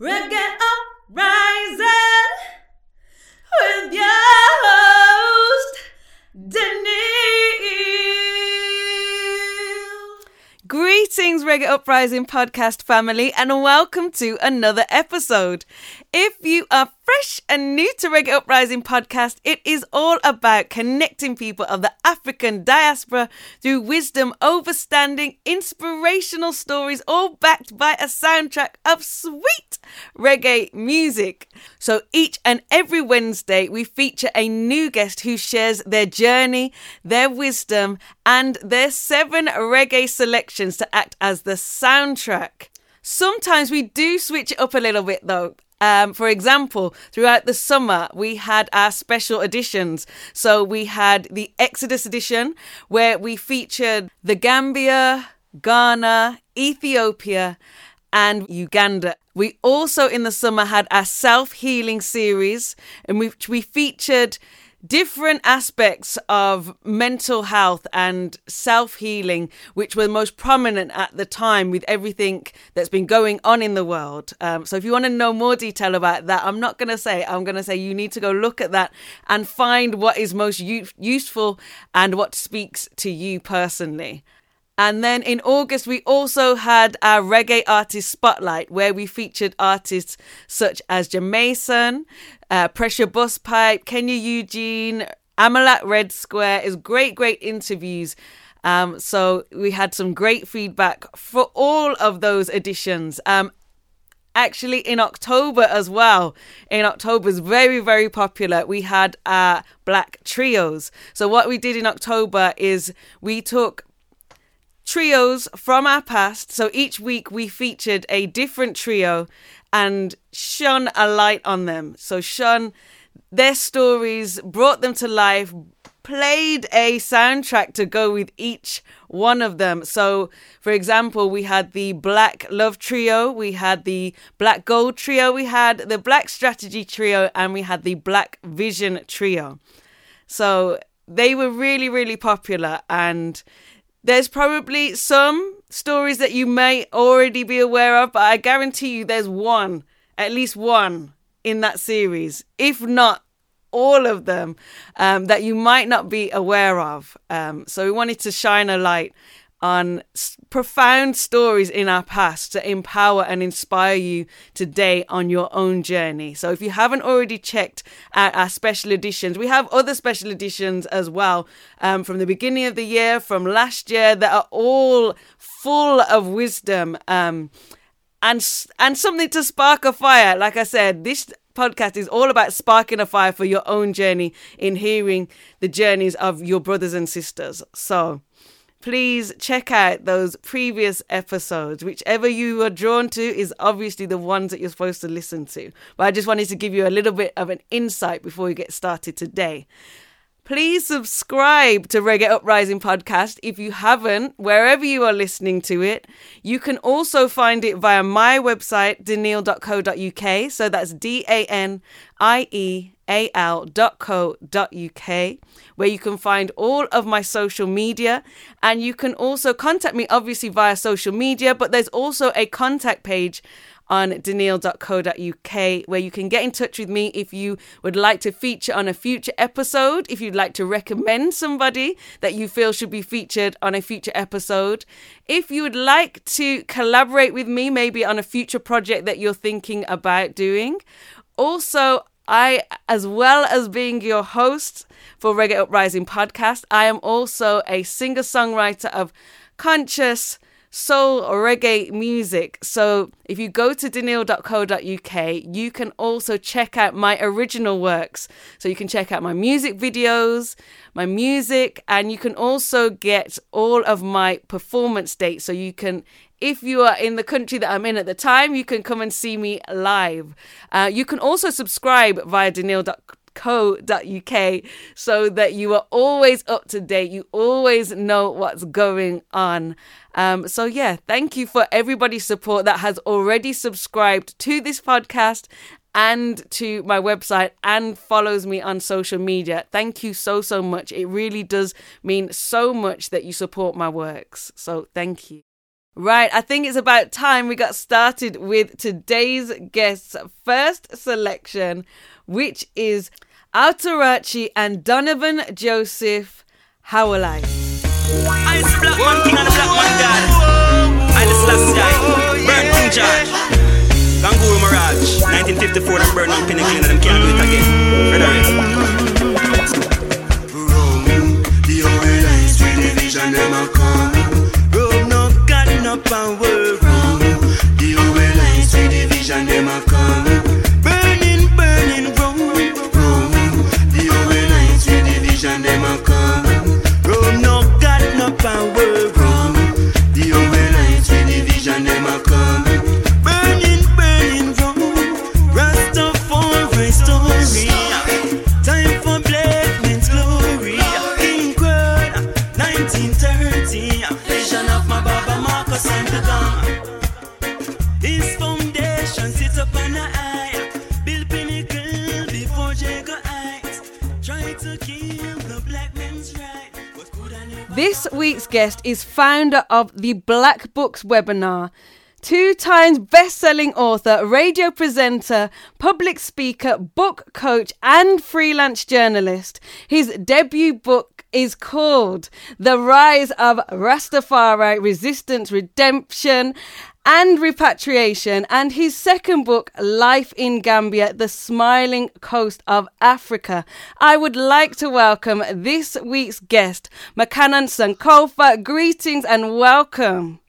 Reggae Uprising with your host, Daniil. Greetings, Reggae Uprising podcast family, and welcome to another episode. If you are fresh and new to Reggae Uprising podcast, it is all about connecting people of the African diaspora through wisdom, overstanding, inspirational stories, all backed by a soundtrack of sweet reggae music. So each and every Wednesday, we feature a new guest who shares their journey, their wisdom, and their seven reggae selections to act as the soundtrack. Sometimes we do switch it up a little bit though. Um, for example, throughout the summer, we had our special editions. So we had the Exodus edition, where we featured the Gambia, Ghana, Ethiopia, and Uganda. We also in the summer had our self healing series, in which we featured different aspects of mental health and self healing, which were most prominent at the time with everything that's been going on in the world. Um, so, if you want to know more detail about that, I'm not going to say, I'm going to say you need to go look at that and find what is most u- useful and what speaks to you personally. And then in August, we also had our reggae artist spotlight, where we featured artists such as Jah Mason, uh, Pressure Busspipe, Kenya Eugene, Amalat Red Square. Is great, great interviews. Um, so we had some great feedback for all of those editions. Um, actually in October as well. In October is very very popular. We had uh black trios. So what we did in October is we took trios from our past. So each week we featured a different trio and shone a light on them. So shone their stories, brought them to life, played a soundtrack to go with each one of them. So, for example, we had the Black Love Trio, we had the Black Gold Trio, we had the Black Strategy Trio, and we had the Black Vision Trio. So, they were really, really popular and there's probably some stories that you may already be aware of, but I guarantee you there's one, at least one in that series, if not all of them, um, that you might not be aware of. Um, so we wanted to shine a light on profound stories in our past to empower and inspire you today on your own journey. So, if you haven't already checked out our special editions, we have other special editions as well um, from the beginning of the year, from last year, that are all full of wisdom. Um, and and something to spark a fire. Like I said, this podcast is all about sparking a fire for your own journey in hearing the journeys of your brothers and sisters. So, please check out those previous episodes. Whichever you are drawn to is obviously the ones that you're supposed to listen to. But I just wanted to give you a little bit of an insight before we get started today. Please subscribe to Reggae Uprising podcast if you haven't, wherever you are listening to it. You can also find it via my website, danieal.co.uk. So that's D A N I E A L.co.uk, where you can find all of my social media. And you can also contact me, obviously, via social media, but there's also a contact page on danieal.co.uk where you can get in touch with me if you would like to feature on a future episode, if you'd like to recommend somebody that you feel should be featured on a future episode, if you would like to collaborate with me maybe on a future project that you're thinking about doing. Also, I, as well as being your host for Reggae Uprising podcast, I am also a singer songwriter of conscious soul or reggae music. So if you go to danieal.co.uk, you can also check out my original works. So you can check out my music videos, my music, and you can also get all of my performance dates. So you can if you are in the country that I'm in at the time, you can come and see me live. Uh, you can also subscribe via danieal.co.uk co.uk so that you are always up to date. You always know what's going on. Um, so, yeah, thank you for everybody's support that has already subscribed to this podcast and to my website and follows me on social media. Thank you so, so much. It really does mean so much that you support my works. So, thank you. Right, I think it's about time we got started with today's guest's first selection, which is Altarachi and Donovan Joseph Howlite. I the black man king and the black man god. I the slash guy, burn King George. Ganguru Mirage, 1954, them burn on pinnacle and them can't do it again. Rome, the only lines with the vision them a come. Rome no got no power. Rome, the only lines with the vision them a come. Sits upon the eye. Build pinnacle before. Try to kill the black right. This week's guest is founder of the Black Books webinar, two times best selling author, radio presenter, public speaker, book coach, and freelance journalist. His debut book is called The Rise of Rastafari Resistance, Redemption, and repatriation, and his second book, Life in Gambia, The Smiling Coast of Africa. I would like to welcome this week's guest, Makonnen Sankofa. Greetings and welcome.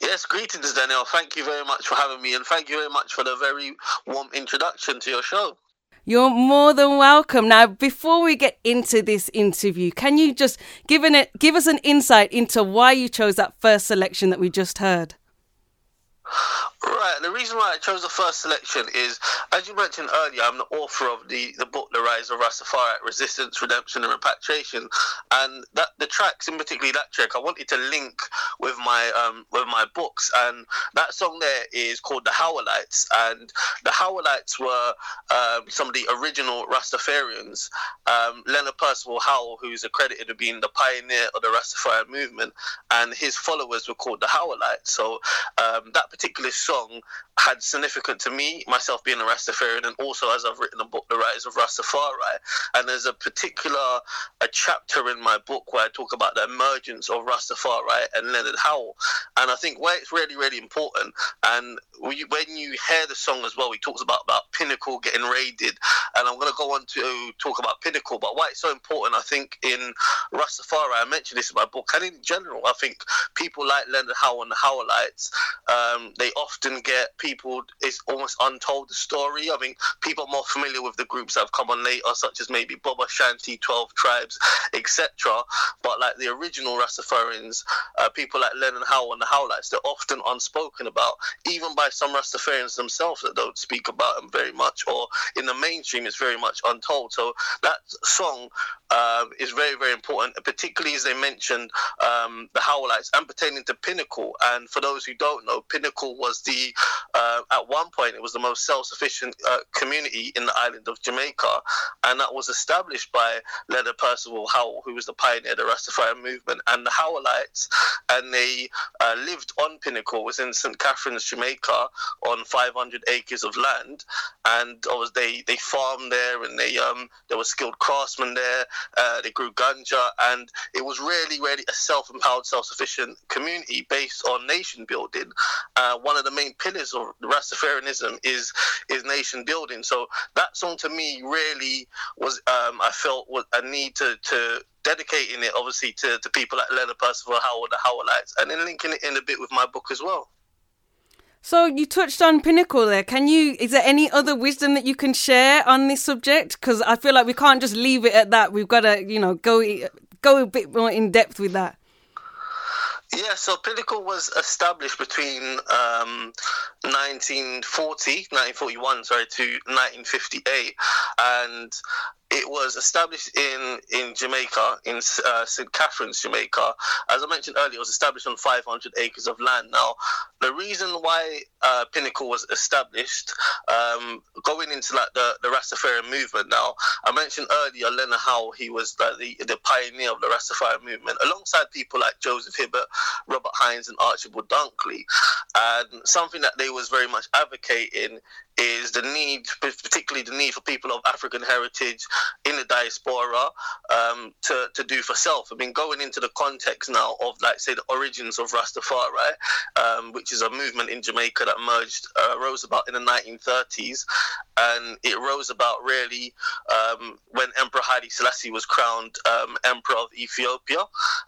Yes, greetings, Daniel. Thank you very much for having me, and thank you very much for the very warm introduction to your show. You're more than welcome. Now, before we get into this interview, can you just give, an, give us an insight into why you chose that first selection that we just heard? Right. The reason why I chose the first selection is, as you mentioned earlier, I'm the author of the, the book The Rise of Rastafari, Resistance, Redemption and Repatriation. And that the tracks, in particular that track, I wanted to link with my um with my books. And that song there is called The Howellites. And the Howellites were um, some of the original Rastafarians. Um, Leonard Percival Howell, who's accredited with being the pioneer of the Rastafari movement, and his followers were called the Howellites. So um, that particular song had significant to me, myself being a Rastafarian, and also as I've written a book, The Rise of Rastafari. And there's a particular a chapter in my book where I talk about the emergence of Rastafari and Leonard Howell. And I think where it's really, really important, and we, when you hear the song as well, he talks about, about Pinnacle getting raided. And I'm going to go on to talk about Pinnacle, but why it's so important, I think, in Rastafari, I mentioned this in my book, and in general, I think people like Leonard Howell and the Howellites, um, they often get people, it's almost untold the story. I mean, people are more familiar with the groups that have come on later, such as maybe Bobo Shanti, 12 Tribes, etc. But like the original Rastafarians, uh, people like Leonard Howell and the Howellites, they're often unspoken about, even by some Rastafarians themselves that don't speak about them very much, or in the mainstream, it's very much untold. So that song uh, is very, very important, particularly as they mentioned um, the Howellites and pertaining to Pinnacle. And for those who don't know, Pinnacle was the, uh, at one point, it was the most self sufficient uh, community in the island of Jamaica. And that was established by Leonard Percival Howell, who was the pioneer of the Rastafari movement, and the Howellites. And they uh, lived on Pinnacle, was in St. Catherine's, Jamaica, on 500 acres of land. And was, they, they farmed there and they um, there were skilled craftsmen there. Uh, they grew ganja, and it was really, really a self-empowered, self-sufficient community based on nation building. Uh, one of the main pillars of Rastafarianism is is nation building. So that song to me really was, um, I felt, was a need to to dedicating it obviously to, to people like Leonard Percival Howard the Howellites, and then linking it in a bit with my book as well. So you touched on Pinnacle there. Can you? Is there any other wisdom that you can share on this subject? Because I feel like we can't just leave it at that. We've got to, you know, go go a bit more in depth with that. Yeah, so Pinnacle was established between um, 1940, 1941, sorry, to 1958, and it was established in in Jamaica, in uh, St. Catherine's, Jamaica. As I mentioned earlier, it was established on 500 acres of land. Now, the reason why uh, Pinnacle was established, um, going into like the, the Rastafarian movement. Now, I mentioned earlier Leonard Howe. He was like, the the pioneer of the Rastafarian movement, alongside people like Joseph Hibbert, Robert Hinds, and Archibald Dunkley. And something that they was very much advocating is the need, particularly the need for people of African heritage in the diaspora um, to, to do for self. I mean, going into the context now of, like, say, the origins of Rastafari, um, which is a movement in Jamaica that emerged, uh, rose about in the 1930s, and it rose about really um, when Emperor Haile Selassie was crowned um, Emperor of Ethiopia.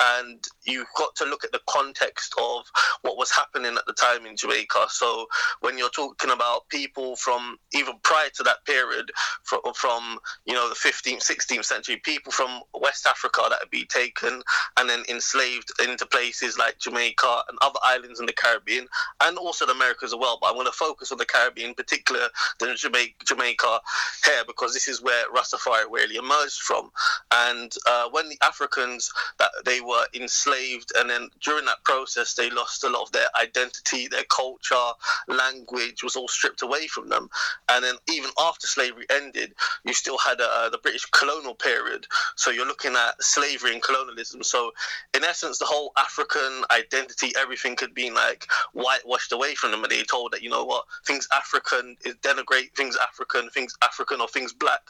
And you've got to look at the context of what was happening at the time in Jamaica. So when you're talking about people from even prior to that period, from, from you know the 15th, 16th century, people from West Africa that had been taken and then enslaved into places like Jamaica and other islands in the Caribbean, and also the Americas as well. But I'm going to focus on the Caribbean, in particular the Jamaica, Jamaica here, because this is where Rastafari really emerged from. And uh, when the Africans that they were enslaved, and then during that process, they lost a lot of their identity, their culture, language was all stripped away from them. And then even after slavery ended, you still had uh, the British colonial period. So you're looking at slavery and colonialism. So in essence, the whole African identity, everything could be like whitewashed away from them. And they told that, you know what, things African is denigrate things African, things African or things black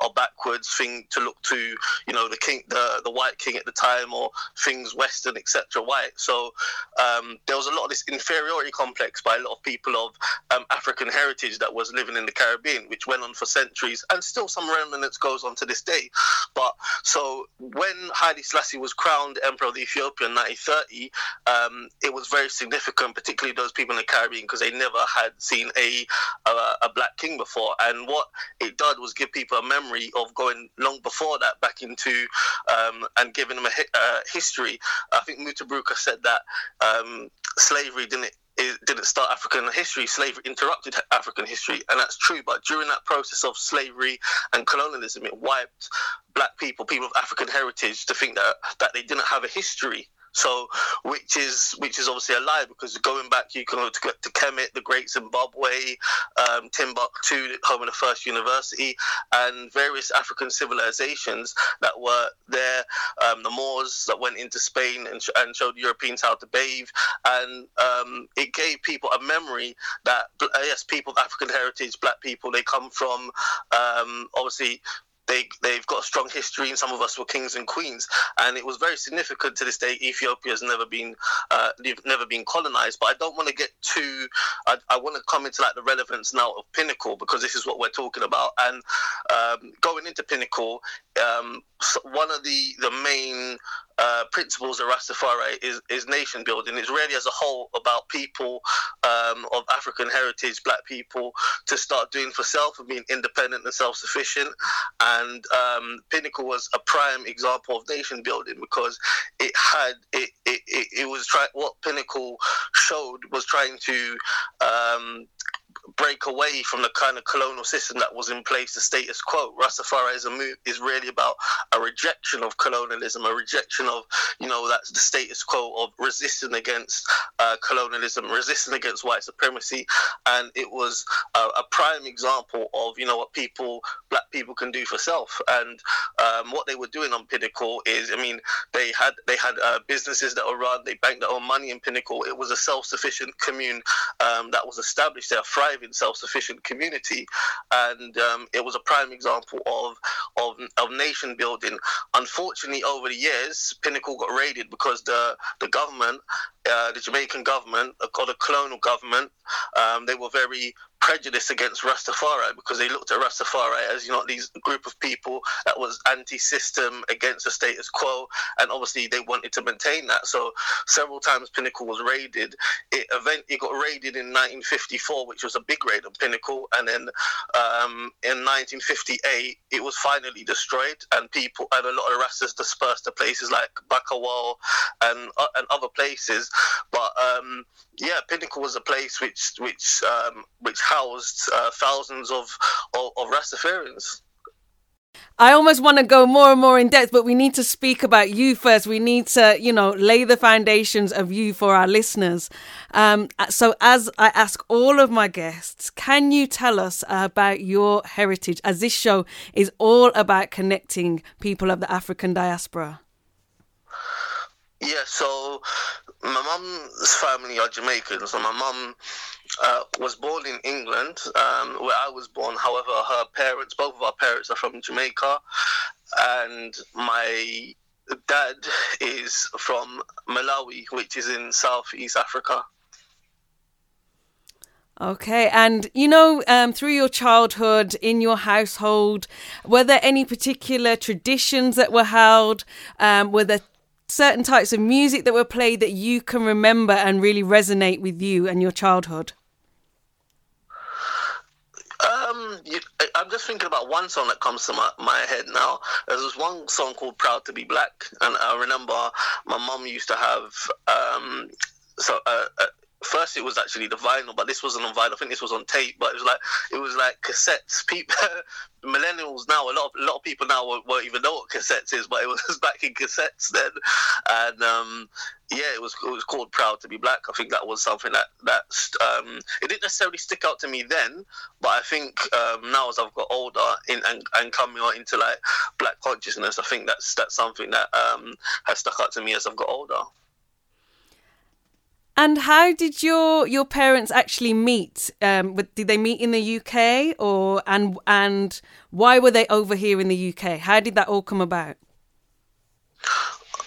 or backwards, thing to look to, you know, the king, the, the white king at the time or things Western, etc. white. So um, there was a lot of this inferiority complex by a lot of people of um, African heritage that was living in the Caribbean, which went on for centuries, and still some remnants goes on to this day. But so when Haile Selassie was crowned Emperor of Ethiopia in 1930, um, it was very significant, particularly those people in the Caribbean, because they never had seen a, a a black king before. And what it did was give people a memory of going long before that back into um, and giving them a uh, history. I think Mutabaruka said that um, slavery didn't it start African history. Slavery interrupted African history, and that's true. But during that process of slavery and colonialism, it wiped black people, people of African heritage, to think that that they didn't have a history. So, which is which is obviously a lie because going back, you can go to, to Kemet, the Great Zimbabwe, um, Timbuktu, home of the first university, and various African civilizations that were there. Um, the Moors that went into Spain and, and showed Europeans how to bathe, and um, it gave people a memory that yes, people of African heritage, black people, they come from um, obviously they they've got a strong history, and some of us were kings and queens, and it was very significant to this day. Ethiopia has never been uh, never been colonized, but I don't want to get too. I, I want to come into like the relevance now of Pinnacle because this is what we're talking about, and um, going into Pinnacle, um, one of the the main uh, principles of Rastafari is, is nation building. It's really as a whole about people um, of African heritage, black people, to start doing for self and being independent and self sufficient. Um, Pinnacle was a prime example of nation building because it had, it, it, it, it was trying, what Pinnacle showed was trying to um, break away from the kind of colonial system that was in place, the status quo. Rastafarianism is really about a rejection of colonialism, a rejection of, you know, that's the status quo of resisting against uh, colonialism, resisting against white supremacy. And it was a, prime example of, you know, what people, black people can do for self. And um, what they were doing on Pinnacle is, I mean, they had they had uh, businesses that were run, they banked their own money in Pinnacle. It was a self-sufficient commune um, that was established there, self-sufficient community, and um, it was a prime example of, of of nation building. Unfortunately, over the years, Pinnacle got raided because the the government, uh, the Jamaican government, called the colonial government, um, they were very prejudice against Rastafari because they looked at Rastafari as you know these group of people that was anti-system against the status quo, and obviously they wanted to maintain that. So several times Pinnacle was raided. It event it got raided in 1954, which was a big raid on Pinnacle, and then um, in 1958 it was finally destroyed, and people and a lot of Rastas dispersed to places like Back-o-Wall and uh, and other places. But um, yeah, Pinnacle was a place which which um, which housed uh, thousands of, of, of Rastafarians. I almost want to go more and more in depth, but we need to speak about you first. We need to, you know, lay the foundations of you for our listeners. Um, so, as I ask all of my guests, can you tell us about your heritage? As this show is all about connecting people of the African diaspora. Yeah, so my mum's family are Jamaican. So my mum uh, was born in England, um, where I was born. However, her parents, both of our parents, are from Jamaica, and my dad is from Malawi, which is in Southeast Africa. Okay, and you know, um, through your childhood in your household, were there any particular traditions that were held? Um, were there certain types of music that were played that you can remember and really resonate with you and your childhood? Um, I'm just thinking about one song that comes to my, my head now. There's one song called "Proud to Be Black," and I remember my mum used to have um, so uh, uh, first it was actually the vinyl, but this wasn't on vinyl. I think this was on tape, but it was like it was like cassettes. People, millennials now, a lot of a lot of people now won't, even know what cassettes is, but it was back in cassettes then, and um, yeah, it was it was called "Proud to Be Black." I think that was something that that um, it didn't necessarily stick out to me then, but I think um, now as I've got older in, and and coming on into like black consciousness, I think that's that's something that um, has stuck out to me as I've got older. And how did your your parents actually meet? Um, did they meet in the UK, or and and why were they over here in the UK? How did that all come about?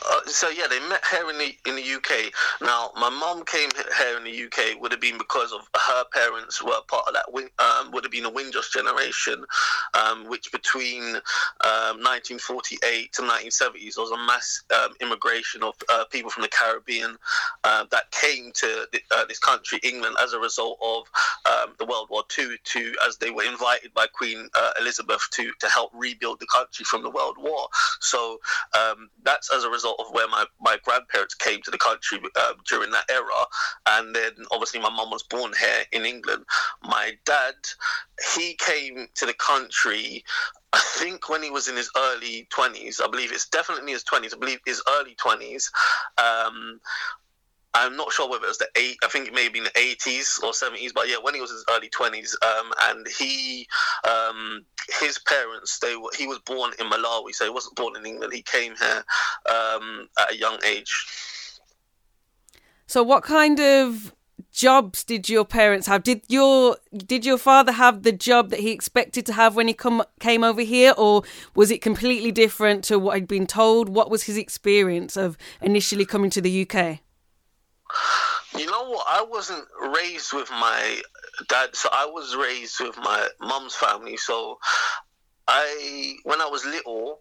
Uh, so yeah, they met here in the in the UK. Now, my mom came here in the UK would have been because of her parents were part of that. Um, would have been a Windrush generation, um, which between um, 1948 to 1970s was a mass um, immigration of uh, people from the Caribbean uh, that came to the, uh, this country, England, as a result of um, the World War II. To as they were invited by Queen uh, Elizabeth to to help rebuild the country from the World War. So um, that's as a result of where my, my grandparents came to the country uh, during that era. And then obviously my mum was born here in England. My dad, he came to the country I think when he was in his early 20s, I believe it's definitely in his 20s, I believe his early 20s. Um, I'm not sure whether it was the eight. I think it may have been the 80s or 70s, but yeah, when he was in his early 20s, um, and he, um, his parents, they were, he was born in Malawi, so he wasn't born in England. He came here um, at a young age. So, what kind of jobs did your parents have? Did your did your father have the job that he expected to have when he come came over here, or was it completely different to what I'd been told? What was his experience of initially coming to the UK? You know what? I wasn't raised with my dad, so I was raised with my mum's family. So I, when I was little,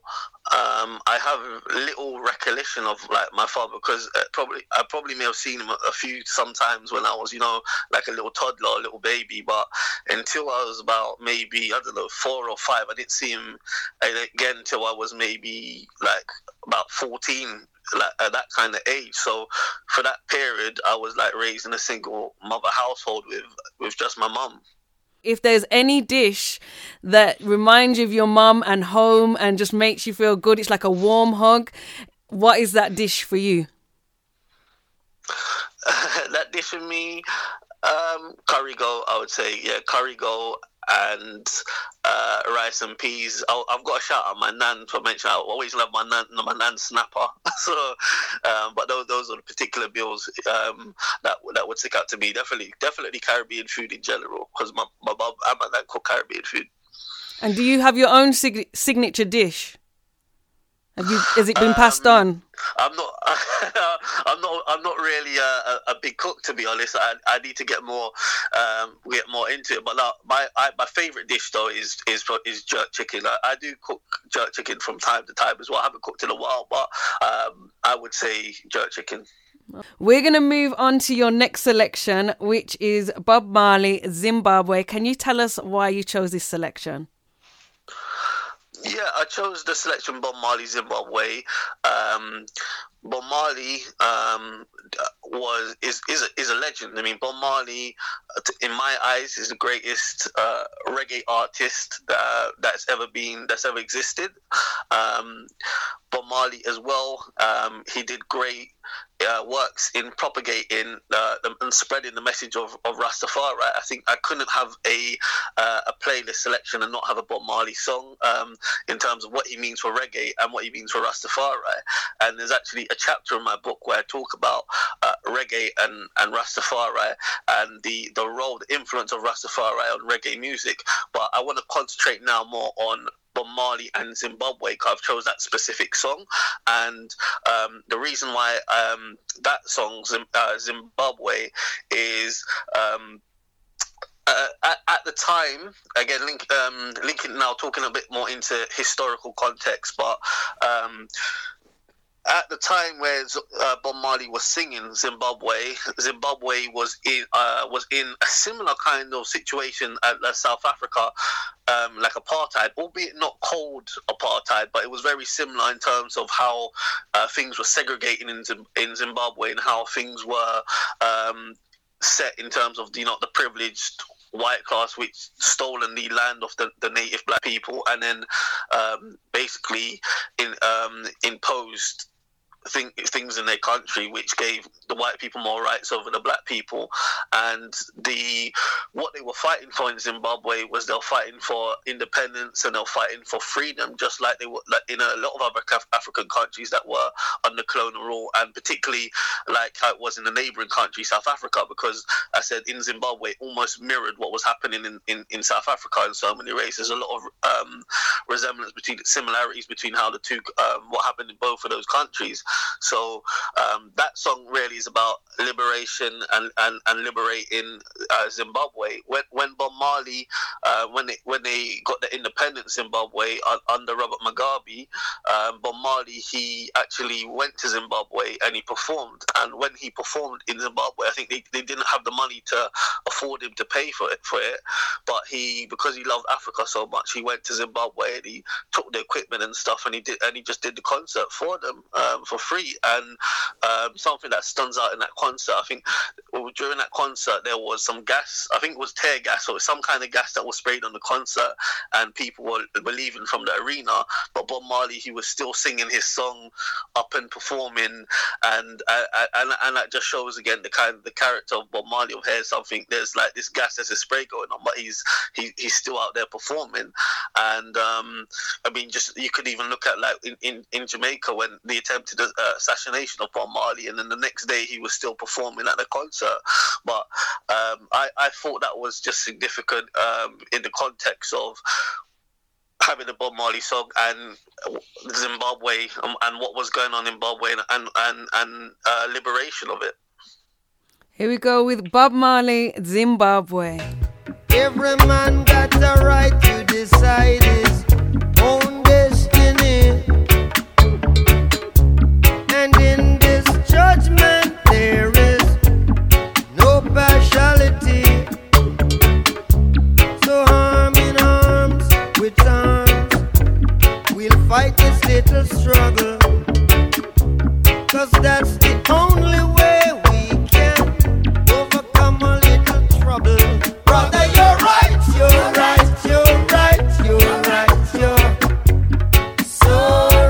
um, I have little recollection of like my father because uh, probably I probably may have seen him a, few sometimes when I was, you know, like a little toddler, a little baby. But until I was about maybe I don't know four or five, I didn't see him again until I was maybe like about fourteen like at that kind of age. So for that period, I was like raised in a single mother household with with just my mum. If there's any dish that reminds you of your mum and home and just makes you feel good, it's like a warm hug. What is that dish for you? that dish for me, um, curry go. I would say, yeah, curry go and uh, rice and peas. i have got a shout out my nan for mention. I always love my nan, my nan snapper. so, um, but those, those are the particular meals um, that that would stick out to me. Definitely, definitely Caribbean food in general because my my mum and my nan cook Caribbean food. And do you have your own sig- signature dish? Have you, has it been passed um, on? I'm not. I'm not. I'm not really a, a, big cook, to be honest. I, I need to get more, um, get more into it. But like, my I, my favorite dish though is is is jerk chicken. Like, I do cook jerk chicken from time to time as well. I haven't cooked in a while, but um, I would say jerk chicken. We're going to move on to your next selection, which is Bob Marley, Zimbabwe. Can you tell us why you chose this selection? Yeah, I chose the selection Bob Marley Zimbabwe. Um, Bob Marley um, was is is a, is a legend. I mean, Bob Marley, in my eyes, is the greatest uh, reggae artist that, that's ever been that's ever existed. Um, Bob Marley as well. Um, he did great uh, works in propagating uh, and spreading the message of, of Rastafari. I think I couldn't have a uh, a playlist selection and not have a Bob Marley song um, in terms of what he means for reggae and what he means for Rastafari. And there's actually a chapter in my book where I talk about uh, reggae and, and Rastafari and the, the role, the influence of Rastafari on reggae music. But I want to concentrate now more on Bob Marley and Zimbabwe. I've chose that specific song, and um, the reason why um, that song uh, Zimbabwe is. Um, uh, at, at, the time, again, link, um, linking now, talking a bit more into historical context, but um, at the time where uh, Bob Marley was singing Zimbabwe, Zimbabwe was in uh, was in a similar kind of situation as uh, South Africa, um, like apartheid, albeit not cold apartheid, but it was very similar in terms of how uh, things were segregating in, in Zimbabwe and how things were um, set in terms of you know the privileged white class which stolen the land of the, the native black people and then um, basically in, um, imposed think, things in their country which gave the white people more rights over the black people. And the what they were fighting for in Zimbabwe was they were fighting for independence and they were fighting for freedom just like they were like in a lot of other African countries that were under colonial rule and particularly like how it was in the neighboring country South Africa because I said in Zimbabwe almost mirrored what was happening in, in, in South Africa in so many ways. There's a lot of um, resemblance between similarities between how the two um, what happened in both of those countries so um, that song really is about liberation and, and, and liberating uh, Zimbabwe. When, when Bob Marley, uh, when they when they got the independence Zimbabwe under Robert Mugabe, um, Bob Marley he actually went to Zimbabwe and he performed. And when he performed in Zimbabwe, I think they, they didn't have the money to afford him to pay for it for it. But he because he loved Africa so much, he went to Zimbabwe and he took the equipment and stuff and he did and he just did the concert for them um, for free and um, something that stands out in that concert, I think during that concert there was some gas. I think it was tear gas or some kind of gas that was sprayed on the concert, and people were, leaving from the arena. But Bob Marley, he was still singing his song up and performing, and uh, and and that just shows again the kind of the character of Bob Marley. Of here, something there's like this gas, there's a spray going on, but he's he, he's still out there performing. And um, I mean, just you could even look at like in, in, in Jamaica when the attempted uh, assassination of Bob Marley, and then the next day he was still performing at the concert. But um, I, I thought that was just significant um, in the context of having the Bob Marley song and Zimbabwe and, and, what was going on in Zimbabwe and and and, and uh, liberation of it. Here we go with Bob Marley, Zimbabwe. Every man got a right to decide his fight this little struggle. Cause that's the only way we can overcome a little trouble. Brother, you're right, you're right, you're right, you're right, you're so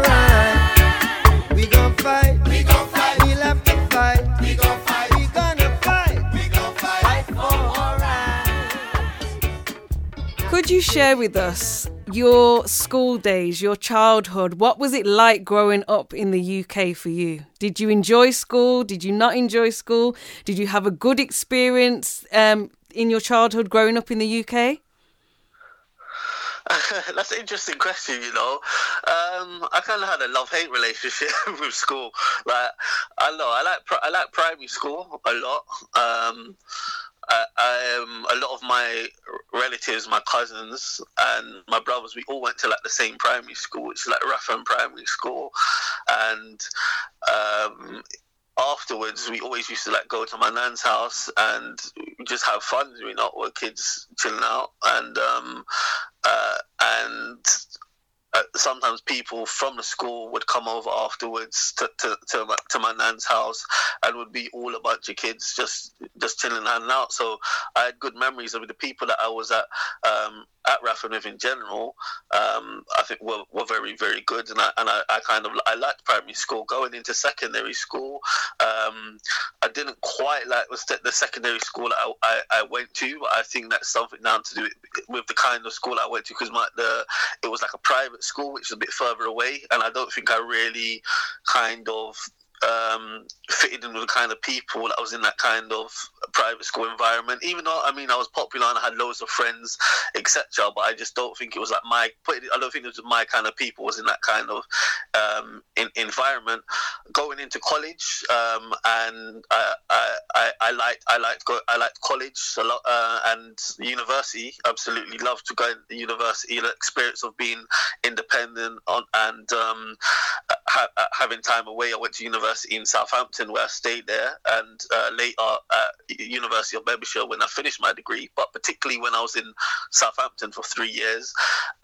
right. We gon' fight, we gon' fight, we'll have to fight, we gon' fight, we gonna fight, we gon' fight, fight for our rights. Could you share with us your school days, your childhood? What was it like growing up in the UK for you? Did you enjoy school? Did you not enjoy school? Did you have a good experience um, in your childhood growing up in the UK? That's an interesting question, you know. Um, I kind of had a love-hate relationship with school. Like, I know I like I like primary school a lot. Um, I, um, a lot of my relatives, my cousins, and my brothers, we all went to like the same primary school. It's like Ratham Primary School, and um, afterwards we always used to like go to my nan's house and just have fun. You know, we're kids chilling out, and um, uh, and uh, sometimes people from the school would come over afterwards to, to, to, my, to my nan's house and would be all a bunch of kids just just chilling and out. So I had good memories of the people that I was at um, at with in general. Um, I think were, were very very good, and I and I, I kind of I liked primary school. Going into secondary school, um, I didn't quite like the, the secondary school I, I, I went to, but I think that's something now to do with the kind of school I went to because my the it was like a private school which is a bit further away, and I don't think I really kind of um, fitted in with the kind of people that was in that kind of private school environment. Even though I mean I was popular and I had loads of friends, etc. But I just don't think it was like my. I don't think it was my kind of people was in that kind of um, in, environment. Going into college, um, and I, I, I, I liked I liked go, I liked college a lot uh, and university. Absolutely loved to go to university. The experience of being independent on and um, ha- having time away. I went to university University in Southampton, where I stayed there, and uh, later at University of Derbyshire when I finished my degree. But particularly when I was in Southampton for three years,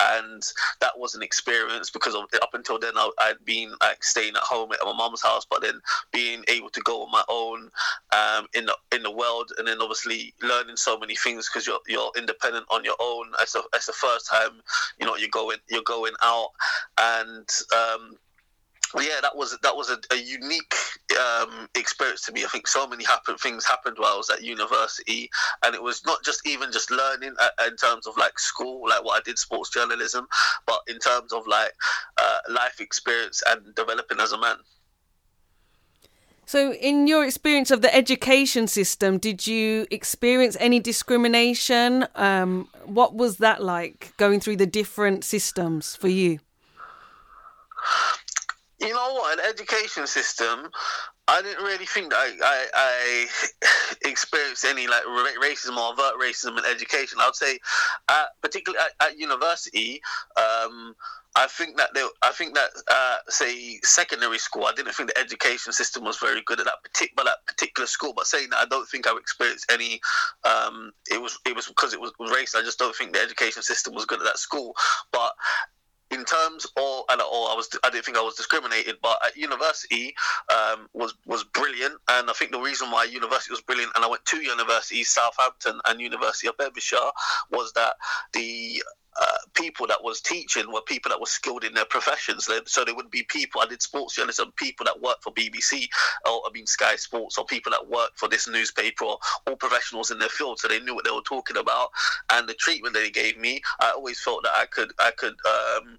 and that was an experience because of, up until then I, had been like staying at home at my mom's house, but then being able to go on my own um, in the in the world, and then obviously learning so many things because you're you're independent on your own. As the first time, you know, you're going you're going out and um, yeah, that was that was a, a unique um, experience to me. I think so many happen, things happened while I was at university, and it was not just even just learning uh, in terms of like school, like what I did sports journalism, but in terms of like uh, life experience and developing as a man. So, in your experience of the education system, did you experience any discrimination? Um, what was that like going through the different systems for you? You know what? An education system. I didn't really think I, I, I experienced any like racism or overt racism in education. I would say, at, particularly at, at university, um, I think that they, I think that uh, say secondary school, I didn't think the education system was very good at that particular particular school. But saying that, I don't think I experienced any. Um, it was it was because it was race. I just don't think the education system was good at that school. But in terms of and or I was I didn't think I was discriminated, but at university um, was was brilliant, and I think the reason why university was brilliant, and I went to universities, Southampton and University of Derbyshire, was that the uh, people that was teaching were people that were skilled in their professions. So there would be people. I did sports journalism, people that work for BBC or I mean Sky Sports, or people that work for this newspaper, or all professionals in their field. So they knew what they were talking about. And the treatment they gave me, I always felt that I could I could um,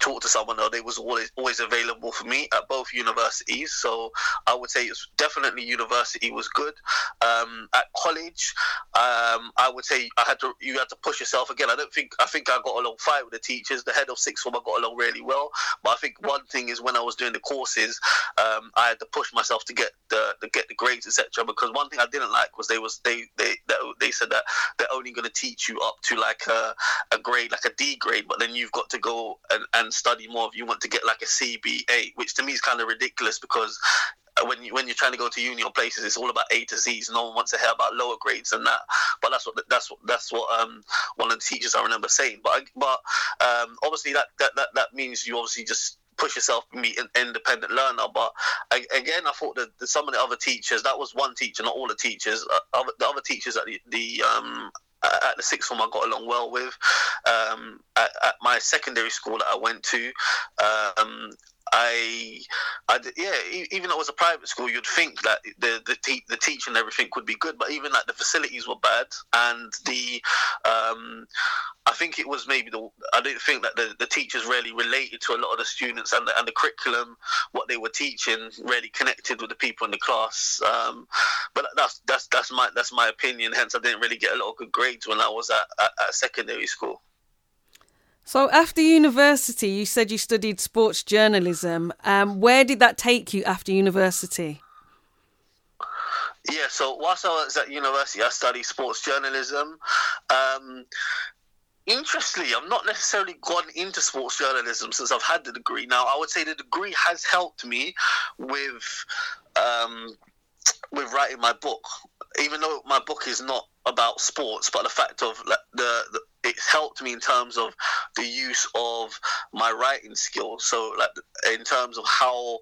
talk to someone or they was always always available for me at both universities. So i would say it's definitely university was good. Um, at college um, i would say i had to you had to push yourself again. I don't think i think i got along fine with the teachers. The head of sixth form i got along really well. But i think one thing is when i was doing the courses um, i had to push myself to get the, the get the grades etc because one thing i didn't like was they was they they, they said that they're only going to teach you up to like a, a grade like a d grade but then you've got to go and, and and study more if you want to get like a CBA, which to me is kind of ridiculous because uh, when you when you're trying to go to uni or places, it's all about A to Z's. No one wants to hear about lower grades than that. But that's what that's what that's what um, one of the teachers I remember saying. But but um, obviously that, that that that means you obviously just push yourself be an independent learner. But again, I thought that some of the other teachers, that was one teacher, not all the teachers. Uh, other, the other teachers at the, the um, at the sixth form I got along well with. Um, at, at, my secondary school that I went to, um, I, I, yeah, even though it was a private school, you'd think that the the, te- the teaching and everything would be good, but even like the facilities were bad, and the, um, I think it was maybe the I didn't think that the, the teachers really related to a lot of the students and the, and the curriculum, what they were teaching, really connected with the people in the class. Um, but that's that's that's my that's my opinion. Hence, I didn't really get a lot of good grades when I was at, at, at secondary school. So after university, you said you studied sports journalism. Um, where did that take you after university? Yeah, so whilst I was at university, I studied sports journalism. Um, interestingly, I've not necessarily gone into sports journalism since I've had the degree. Now, I would say the degree has helped me with um, with writing my book, even though my book is not about sports, but the fact of the, the it's helped me in terms of the use of my writing skills. So, like in terms of how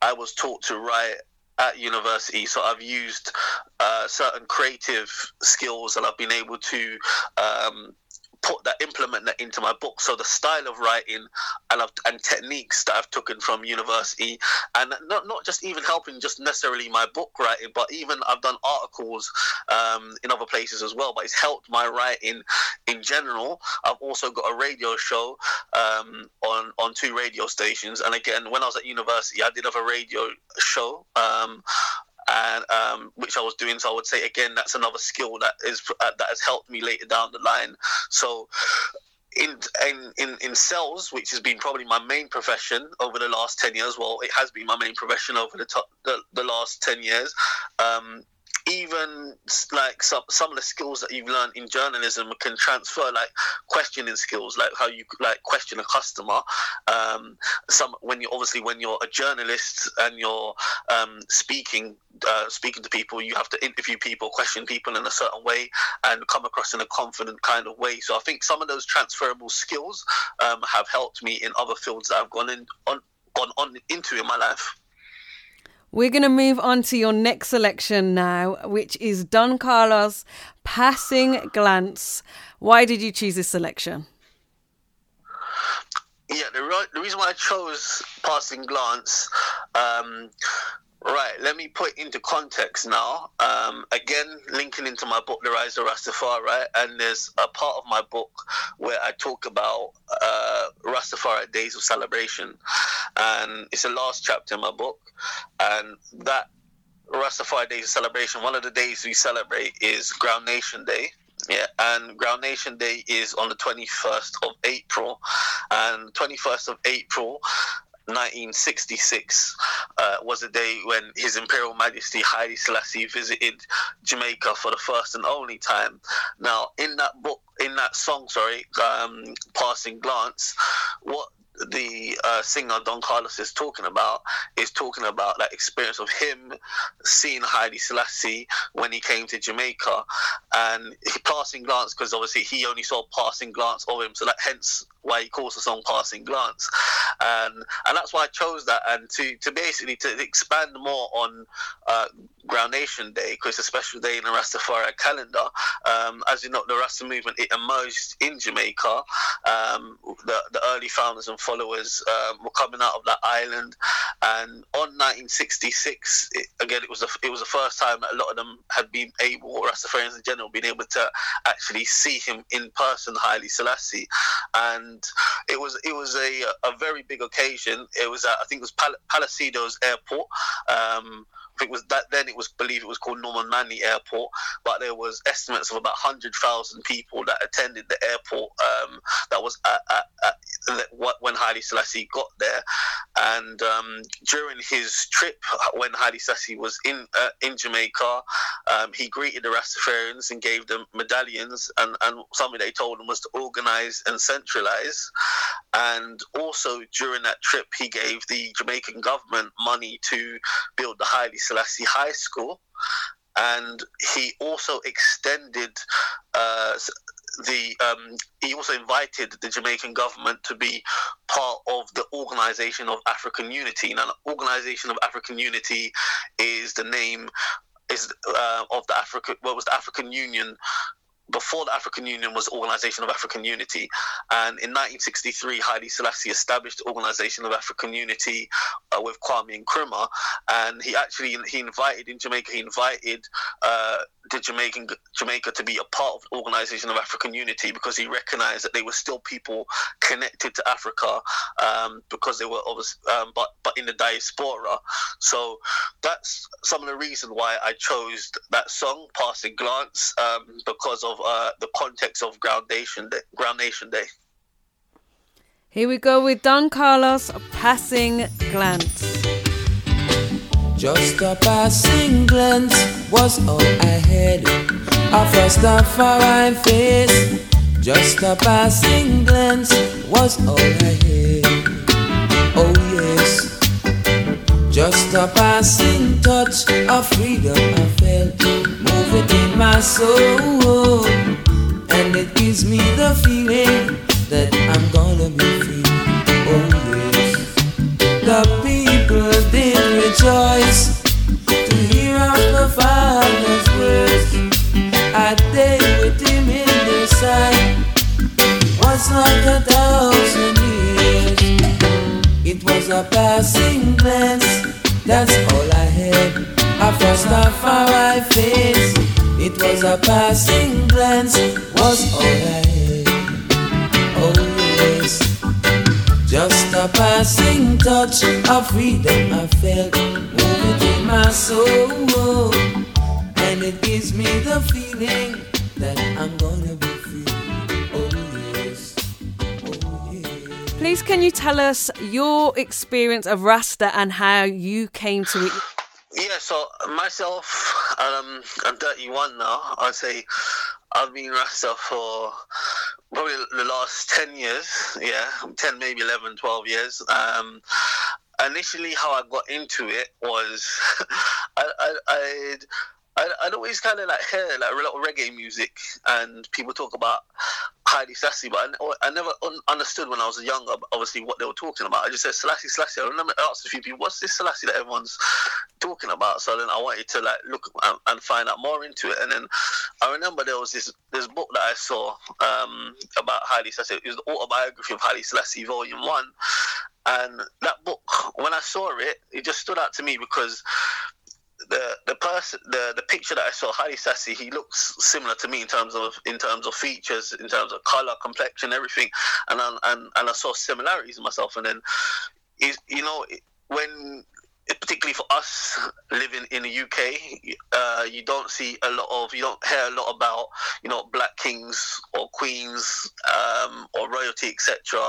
I was taught to write at university. So I've used uh, certain creative skills and I've been able to um, put that implement that into my book. So the style of writing and and techniques that I've taken from university and not not just even helping just necessarily my book writing but even I've done articles um, in other places as well but it's helped my writing in general. I've also got a radio show um, on on two radio stations. And again when I was at university I did have a radio show um, and um, which I was doing. So I would say again, that's another skill that is uh, that has helped me later down the line. So. In, in in in sales, which has been probably my main profession over the last ten years. Well, it has been my main profession over the top, the, the last ten years. Um, even like some some of the skills that you've learned in journalism can transfer like questioning skills like how you like question a customer. Um some when you obviously when you're a journalist and you're um speaking uh, speaking to people you have to interview people question people in a certain way and come across in a confident kind of way. So i think some of those transferable skills um, have helped me in other fields that i've gone in on gone on into in my life We're going to move on to your next selection now, which is Don Carlos Passing Glance. Why did you choose this selection? Yeah, the, the reason why I chose Passing Glance, um, right, let me put into context now. Um, again, linking into my book, The Rise of Rastafari, and there's a part of my book where I talk about uh, Rastafari Days of Celebration. And it's the last chapter in my book. And that Rastafari Days of Celebration, one of the days we celebrate is Ground Nation Day. Yeah, and Ground Nation Day is on the 21st of April. And 21st of April, 1966 uh, was the day when His Imperial Majesty Haile Selassie visited Jamaica for the first and only time. Now, in that book, in that song, sorry, um, Passing Glance, what the uh, singer Don Carlos is talking about is talking about that experience of him seeing Haile Selassie when he came to Jamaica and he passing glance because obviously he only saw passing glance of him. So that hence why he calls the song passing glance. And and that's why I chose that. And to to basically to expand more on uh, Ground Nation Day because it's a special day in the Rastafari calendar. Um, as you know the Rasta movement it emerged in Jamaica um, the, the early founders and followers um, were coming out of that island. And on 1966 it, again it was the, it was the first time that a lot of them had been able or Rastafarians in general been able to actually see him in person Haile Selassie. And it was it was a a very big occasion. It was at, I think it was Pal- Palisadoes airport. Um, think it was that then it was believed it was called Norman Manley Airport, but there was estimates of about hundred thousand people that attended the airport. Um, that was at, at, at, when Haile Selassie got there, and um, during his trip when Haile Selassie was in uh, in Jamaica, um, he greeted the Rastafarians and gave them medallions, and, and something they told him was to organize and centralize. And also during that trip, he gave the Jamaican government money to build the Haile Selassie High School, and he also extended uh, the. Um, he also invited the Jamaican government to be part of the Organization of African Unity. Now, the Organization of African Unity is the name is uh, of the African. What was the African Union before the African Union was Organization of African Unity. And in 1963, Haile Selassie established Organization of African Unity uh, with Kwame Nkrumah. And he actually, he invited in Jamaica, he invited uh, the Jamaican Jamaica to be a part of Organization of African Unity because he recognized that they were still people connected to Africa um, because they were obviously, um, but but in the diaspora. So that's some of the reason why I chose that song, "Passing Glance," um, because of uh, the context of Ground Nation Day. Ground Nation Day. Here we go with Don Carlos Passing Glance. Just a passing glance was all I had. A first Rastafari face. Just a passing glance was all I had. Oh yes. Just a passing touch of freedom I felt. It my soul. And it gives me the feeling that I'm gonna be free. Oh yes. The people did rejoice to hear of the Father's words. A day with him in their sight was like a thousand years. It was a passing glance, that's all I had. A first face. It was a passing glance, was I had. Oh yes, just a passing touch of freedom I felt moving in my soul, and it gives me the feeling that I'm gonna be free. Oh oh. Please, can you tell us your experience of Rasta and how you came to it? Yeah, so myself, um, I'm 31 now. I'd say I've been Rasta for probably the last 10 years. Yeah, 10, maybe 11, 12 years. Um, initially, how I got into it was I, I, I'd, I'd, I'd always kind of like hear like a lot of reggae music and people talk about Haile Selassie, but I, I never un- understood when I was younger, obviously, what they were talking about. I just said Selassie, Selassie. I remember I asked a few people, what's this Selassie that everyone's talking about? So then I wanted to like look and, and find out more into it. And then I remember there was this this book that I saw um, about Haile Selassie. It was the autobiography of Haile Selassie, Volume 1. And that book, when I saw it, it just stood out to me because person the the picture that I saw, Haile Selassie, he looks similar to me in terms of in terms of features, in terms of color, complexion, everything, and I, and and I saw similarities in myself. And then, is you know when particularly for us living in the UK, uh, you don't see a lot of, you don't hear a lot about, you know, black kings or queens um, or royalty, etc.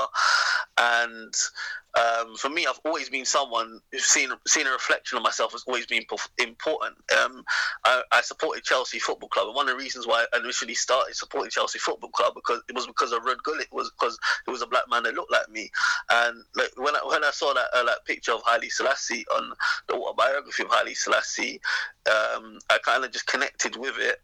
And um, for me, I've always been someone who's seen seen a reflection of myself has always been important. Um, I, I supported Chelsea Football Club, and one of the reasons why I initially started supporting Chelsea Football Club because it was because of Ruud Gullit, was because it was a black man that looked like me. And like when I when I saw that uh, picture of Haile Selassie on the autobiography of Haile Selassie, um, I kind of just connected with it,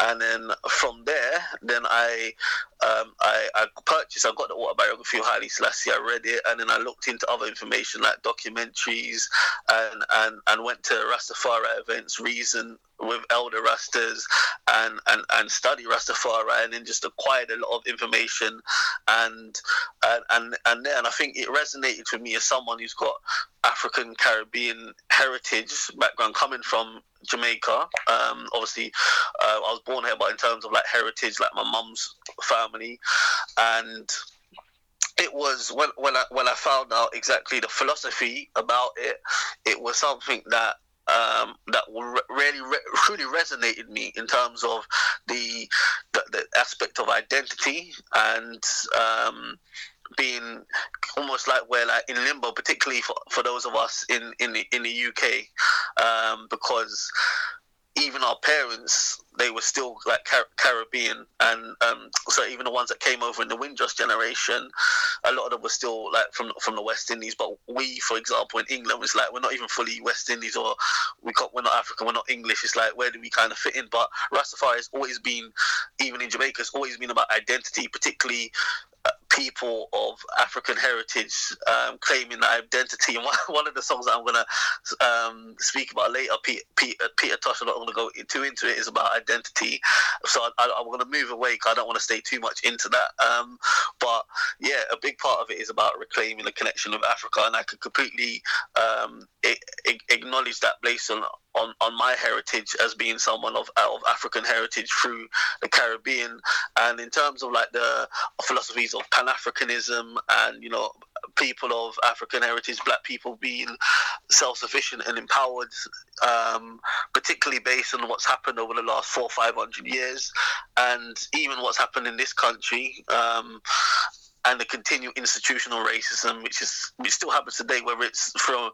and then from there, then I um, I, I purchased. I got the autobiography of Haile Selassie. I read it, and then I looked into other information like documentaries, and and, and went to Rastafari events, Reason with elder Rastas, and, and and study Rastafari, and then just acquired a lot of information, and and and and then I think it resonated with me as someone who's got African Caribbean heritage background, coming from Jamaica. Um, obviously, uh, I was born here, but in terms of like heritage, like my mum's family, and it was when when I when I found out exactly the philosophy about it, it was something that um, that re- really re- truly resonated me in terms of the the, the aspect of identity and um, being almost like we're like in limbo, particularly for, for those of us in in the, in the UK, um, because even our parents they were still like Car- Caribbean, and um, so even the ones that came over in the Windrush generation, a lot of them were still like from from the West Indies. But we, for example, in England, was like we're not even fully West Indies, or we got we're not African, we're not English. It's like where do we kind of fit in? But Rastafari has always been, even in Jamaica, it's always been about identity, particularly people of African heritage um, claiming that identity. And one, of the songs that I'm going to um, speak about later, Peter, Peter, Peter Tosh, I'm not going to go too into it, is about identity. So I, I, I'm going to move away because I don't want to stay too much into that. Um, but yeah, a big part of it is about reclaiming the connection of Africa. And I could completely um, a- a- acknowledge that based on, on, on my heritage as being someone of, of African heritage through the Caribbean. And in terms of like the philosophies of Pan Africanism and, you know, people of African heritage, black people being self sufficient and empowered, um, particularly based on what's happened over the last four, five hundred years, and even what's happened in this country. Um, and the continued institutional racism, which is which still happens today, whether it's from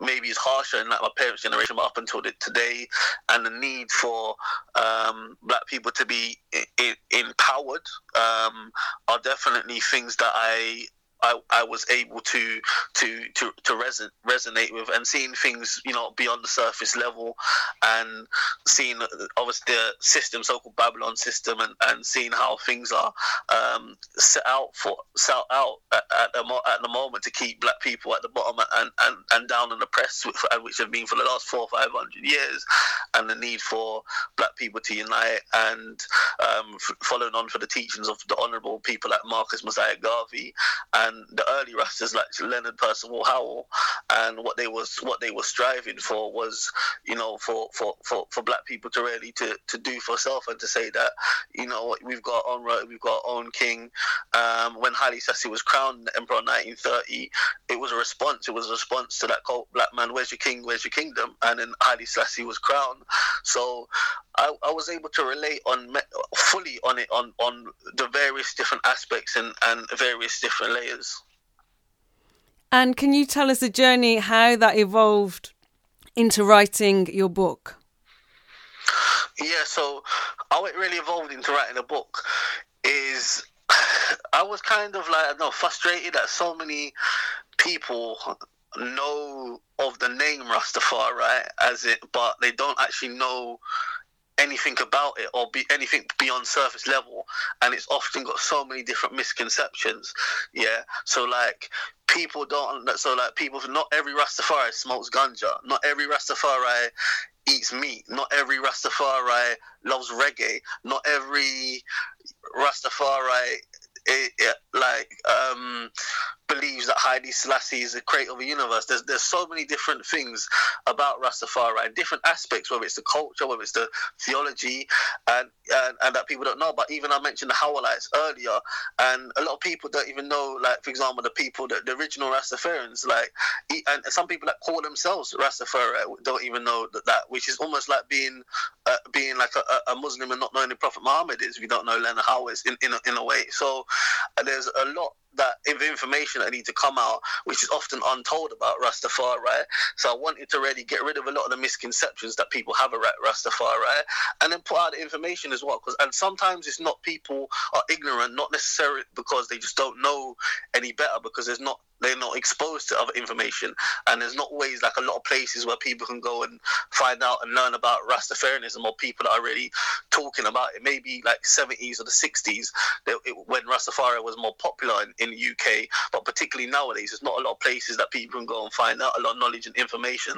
maybe it's harsher in like my parents' generation, but up until today, and the need for um, black people to be I- I- empowered um, are definitely things that I I, I was able to to to to reson, resonate with, and seeing things you know beyond the surface level, and seeing obviously the system, so-called Babylon system, and, and seeing how things are um, set out for set out at, at, the, at the moment to keep black people at the bottom and, and, and down in the press, which have been for the last four or five hundred years, and the need for black people to unite and um, f- following on for the teachings of the honourable people like Marcus Mosiah Garvey and the early Rastas like Leonard Percival Howell, and what they was what they were striving for was you know for for, for, for black people to really to, to do for self and to say that you know we've got our own we've got our own king. Um, when Haile Selassie was crowned emperor in 1930, it was a response. It was a response to that cult black man, where's your king, where's your kingdom? And then Haile Selassie was crowned. So I, I was able to relate on fully on it on on the various different aspects and and various different layers. And can you tell us the journey how that evolved into writing your book? Yeah, so how it really evolved into writing a book is I was kind of like I know frustrated that so many people know of the name Rastafari right, as it, but they don't actually know anything about it or be anything beyond surface level and it's often got so many different misconceptions yeah? So like people don't so like people not every rastafari smokes ganja. Not every rastafari eats meat. Not every rastafari loves reggae. Not every rastafari it, it, like um, believes that Haile Selassie is the creator of the universe. There's there's so many different things about Rastafari, and different aspects, whether it's the culture, whether it's the theology, and, and and that people don't know. But even I mentioned the Howellites earlier, and a lot of people don't even know. Like for example, the people, the, the original Rastafarians, like and some people that call themselves Rastafari don't even know that, that which is almost like being uh, being like a, a, Muslim and not knowing the Prophet Muhammad is. If you don't know Leonard Howard in in a, in a way. So uh, there's a lot that information that need to come out, which is often untold about Rastafari, right? So I wanted to really get rid of a lot of the misconceptions that people have about Rastafari, right? And then put out the information as well. Because and sometimes it's not people are ignorant, not necessarily because they just don't know any better, because there's not they're not exposed to other information and there's not ways like a lot of places where people can go and find out and learn about Rastafarianism or people that are really talking about it maybe like 70s or the 60s it, when Rastafari was more popular in, in the UK but particularly nowadays there's not a lot of places that people can go and find out a lot of knowledge and information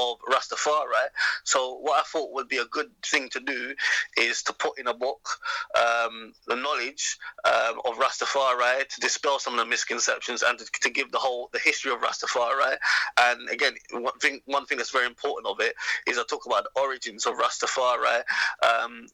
of Rastafari so what I thought would be a good thing to do is to put in a book um, the knowledge um, of Rastafari to dispel some of the misconceptions and to, to give give the whole the history of Rastafari. And again, one thing one thing that's very important of it is I talk about the origins of Rastafari. Um,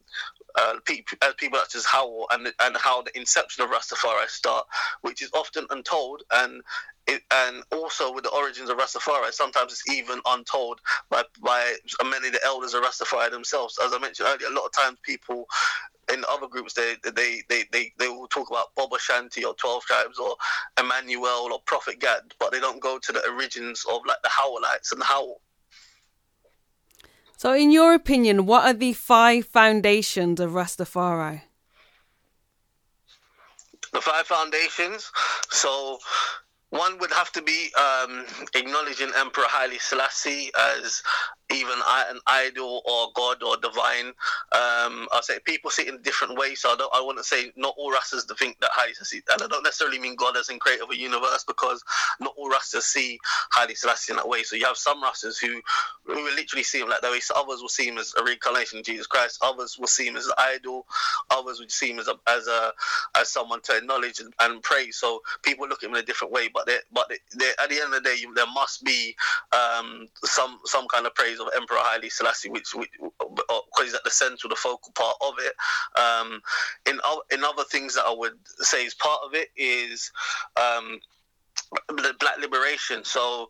uh, people, uh, people such as Howell and and how the inception of Rastafari start, which is often untold and it, and also with the origins of Rastafari, sometimes it's even untold by by many of the elders of Rastafari themselves. As I mentioned earlier, a lot of times people in other groups they they they they, they will talk about Bobo Shanti or Twelve Tribes or Emmanuel or Prophet Gad, but they don't go to the origins of like the Howellites and how. So, in your opinion, what are the five foundations of Rastafari? The five foundations. So, one would have to be um, acknowledging Emperor Haile Selassie as even an idol or God or divine. Um, I say people see it in different ways. So I don't. I wouldn't say not all Rastas think that Haile Selassie, and I don't necessarily mean God as in creator of a universe because not all Rastas see Haile Selassie in that way. So you have some Rastas who who will literally see him like that way. So others will see him as a reincarnation of Jesus Christ. Others will see him as an idol. Others would see him as a as a as someone to acknowledge and, and praise. So people look at him in a different way. But they, but they, at the end of the day, there must be um, some some kind of praise of Emperor Haile Selassie, which, because he's at the center, the focal part of it. Um, in in other things that I would say is part of it is. Um, the black liberation, so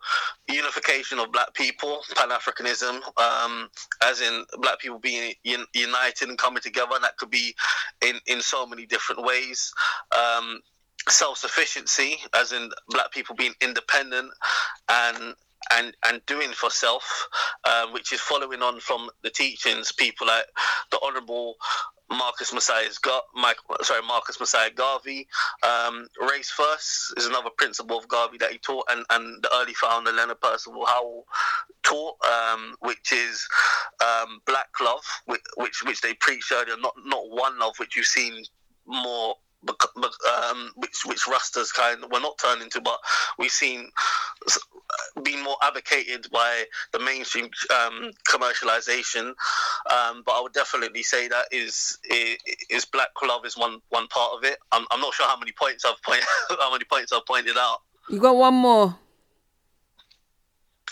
unification of black people, Pan Africanism, um, as in black people being un- united and coming together, and that could be in, in so many different ways. Um, Self sufficiency, as in black people being independent and and and doing for self, um, which is following on from the teachings, people like the Honourable Marcus Messiah's got Mike, sorry, Marcus Mosiah Garvey. Um, Race First is another principle of Garvey that he taught, and, and the early founder Leonard Percival Howell taught, um, which is um, black love, which, which which they preach earlier, not not one love, which you've seen more um, which which Rastas kind of, well not turned into, but we've seen being more advocated by the mainstream um, commercialization. Um, but I would definitely say that is is Black Love is one one part of it. I'm, I'm not sure how many points I've point how many points I've pointed out. You got one more.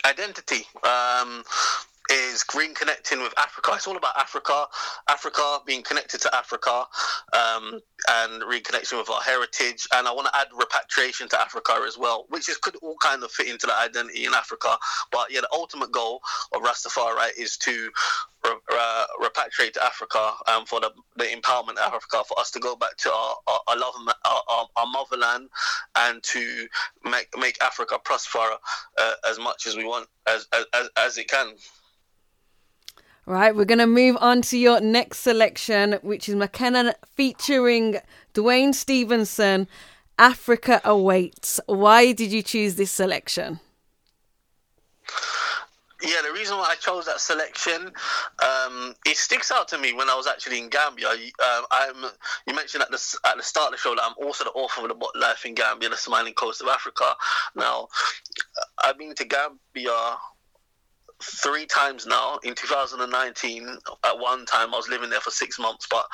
identity um, is green connecting with Africa. It's all about Africa, Africa being connected to Africa, um, and reconnection with our heritage. And I want to add repatriation to Africa as well, which is could all kind of fit into the identity in Africa. But yeah, the ultimate goal of Rastafari is to re- uh, repatriate to Africa um, for the, the empowerment of Africa, for us to go back to our, our, our love, our, our motherland, and to make make Africa prosper uh, as much as we want, as as, as it can. Right, we're going to move on to your next selection, which is McKenna featuring Duane Stephenson. Africa awaits. Why did you choose this selection? Yeah, the reason why I chose that selection, um, it sticks out to me when I was actually in Gambia. Um, I'm, you mentioned at the at the start of the show that I'm also the author of the book Life in Gambia, the Smiling Coast of Africa. Now, I've been to Gambia three times now. In 2019, at one time I was living there for six months, but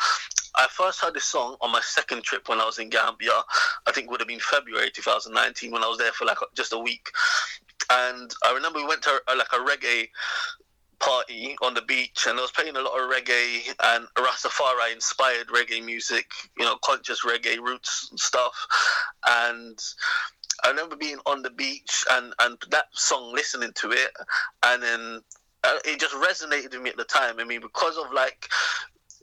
I first heard this song on my second trip when I was in Gambia. I think would have been February 2019 when I was there for like just a week. And I remember we went to a, like a reggae party on the beach and I was playing a lot of reggae and Rastafari inspired reggae music, you know, conscious reggae roots and stuff. And I remember being on the beach and, and that song, listening to it, and then uh, it just resonated with me at the time. I mean, because of like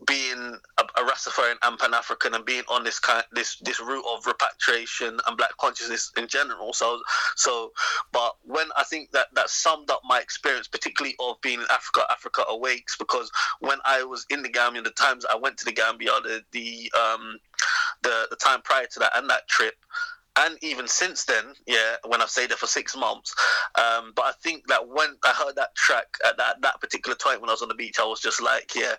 being a, a Rastafarian and Pan African and being on this kind this this route of repatriation and black consciousness in general. So so, but when I think that that summed up my experience, particularly of being in Africa, Africa awakes because when I was in the Gambia, the times I went to the Gambia, the the um the the time prior to that and that trip and even since then, yeah, when I've stayed there for six months. Um, but I think that when I heard that track at that, that particular time when I was on the beach, I was just like, yeah.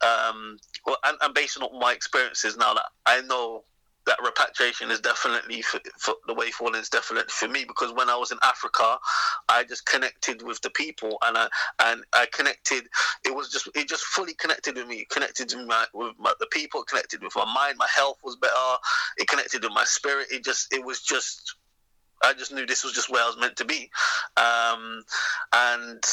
Um, well, and, and based on my experiences now, that I know that repatriation is definitely for, for the way forward is definitely for me because when I was in Africa, I just connected with the people and I and I connected. It was just it just fully connected with me. It connected with my with my, the people. Connected with my mind. My health was better. It connected with my spirit. It just it was just. I just knew this was just where I was meant to be, um, and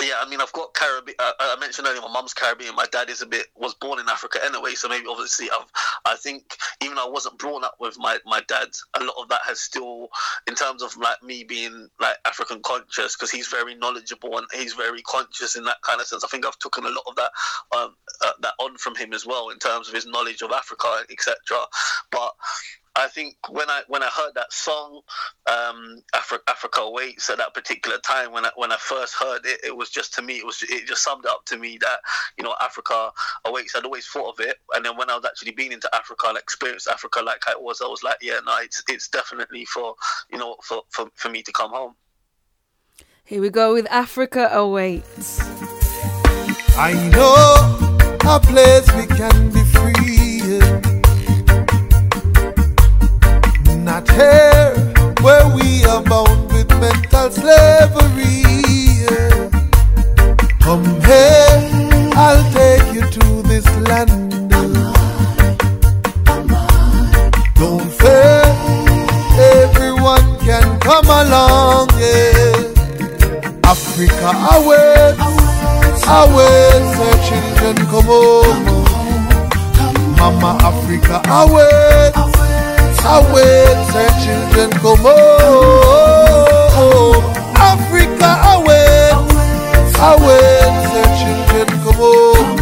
yeah, I mean, I've got Caribbean. Uh, I mentioned earlier, my mum's Caribbean. My dad is a bit was born in Africa anyway, so maybe obviously I've. I think even though I wasn't brought up with my my dad, a lot of that has still, in terms of like me being like African conscious, because he's very knowledgeable and he's very conscious in that kind of sense. I think I've taken a lot of that um, uh, that on from him as well in terms of his knowledge of Africa, etc. But I think when I when I heard that song, um, Afri- Africa Waits at that particular time when I when I first heard it, it was just to me it was it just summed up to me that you know Africa Awaits. I'd always thought of it, and then when I was actually being into Africa and experienced Africa like I was, I was like, yeah, no, it's it's definitely for you know for for, for me to come home. Here we go with Africa awaits. I know a place we can be free. Not here where we are bound with mental slavery. Come here, I'll take you to this land. Don't fear, everyone can come along. Yeah. Africa awaits, awaits, children come home. Mama Africa awaits, awaits, her children come home. Africa awaits, awaits, her children come home.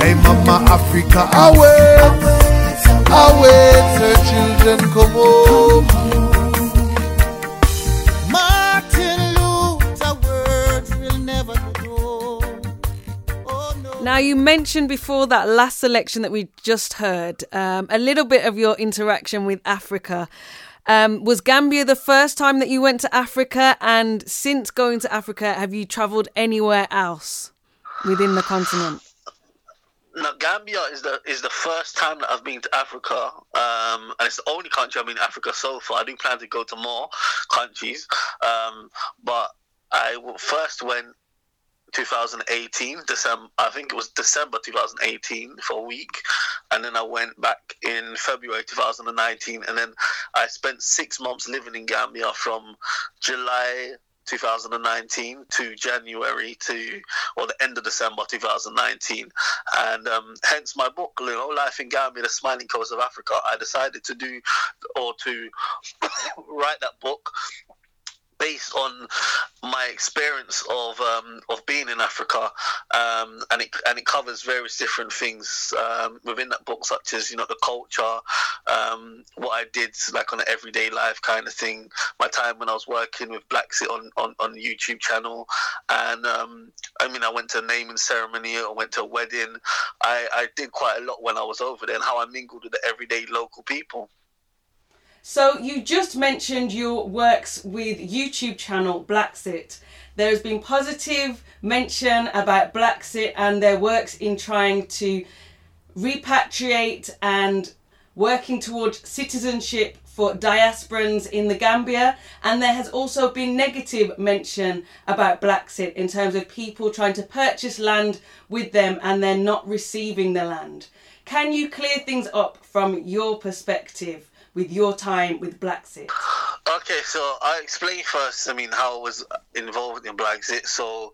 Hey Mama Africa awaits, awaits, her children come home. Now you mentioned before that last selection that we just heard um, a little bit of your interaction with Africa. Um, was Gambia the first time that you went to Africa? And since going to Africa, have you travelled anywhere else within the continent? Now, Gambia is the is the first time that I've been to Africa, um, and it's the only country I've been to Africa so far. I do plan to go to more countries, um, but I first went 2018 December. I think it was December 2018 for a week, and then I went back in February 2019, and then I spent six months living in Gambia from July 2019 to January to or the end of December 2019, and um, hence my book, you know, Life in Gambia: The Smiling Coast of Africa. I decided to do or to write that book based on my experience of um, of being in Africa, um, and it and it covers various different things um, within that book, such as you know the culture, um, what I did like on an everyday life kind of thing, my time when I was working with Blaxit on on on YouTube channel, and um, I mean I went to a naming ceremony, I went to a wedding, I I did quite a lot when I was over there, and how I mingled with the everyday local people. So you just mentioned your works with YouTube channel Blaxit. There has been positive mention about Blaxit and their works in trying to repatriate and working towards citizenship for diasporans in the Gambia. And there has also been negative mention about Blaxit in terms of people trying to purchase land with them and they're not receiving the land. Can you clear things up from your perspective with your time with Blaxit? Okay, so I explain first. I mean, how I was involved in Blaxit. So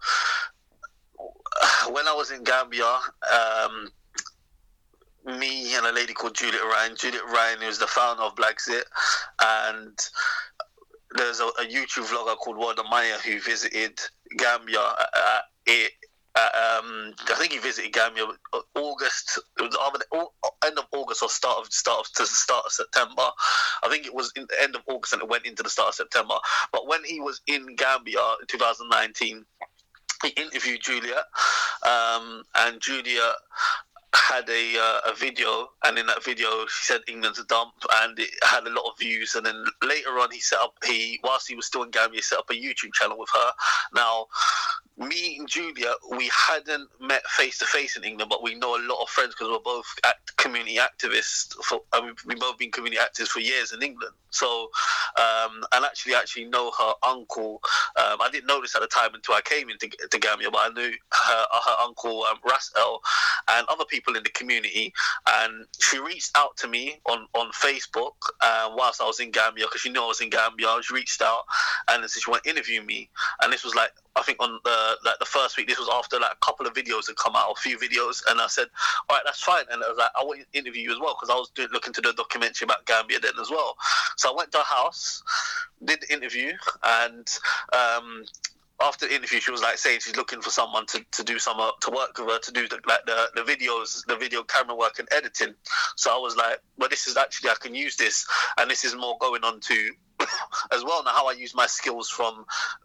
when I was in Gambia, um, me and a lady called Juliet Ryan. Juliet Ryan was the founder of Blaxit, and there's a, a YouTube vlogger called Wode Maya who visited Gambia. Uh, um, I think he visited Gambia August. It was either end of August or start of start of, to start of September. I think it was in the end of August and it went into the start of September. But when he was in Gambia in 2019, he interviewed Julia, um, and Julia had a uh, a video, and in that video she said England's a dump, and it had a lot of views. And then later on, he set up he whilst he was still in Gambia, he set up a YouTube channel with her. Now, me and Julia, we hadn't met face to face in England, but we know a lot of friends because we're both act- community activists. For and we've, both been community activists for years in England. So, um, and actually, actually know her uncle. Um, I didn't know this at the time until I came into to Gambia, but I knew her, her uncle um, Rasel and other people in the community. And she reached out to me on on Facebook uh, whilst I was in Gambia because she knew I was in Gambia. She reached out and she wanted to interview me, and this was like I think on the like the first week. This was after like a couple of videos had come out, a few videos, and I said, "All right, that's fine." And I was like, "I want to interview you as well," because I was doing, looking to do a documentary about Gambia then as well. So I went to her house, did the interview, and um, after the interview, she was like saying she's looking for someone to, to do some uh, to work with her to do the, like the, the videos, the video camera work and editing. So I was like, well, this is actually I can use this, and this is more going on to as well now how I use my skills from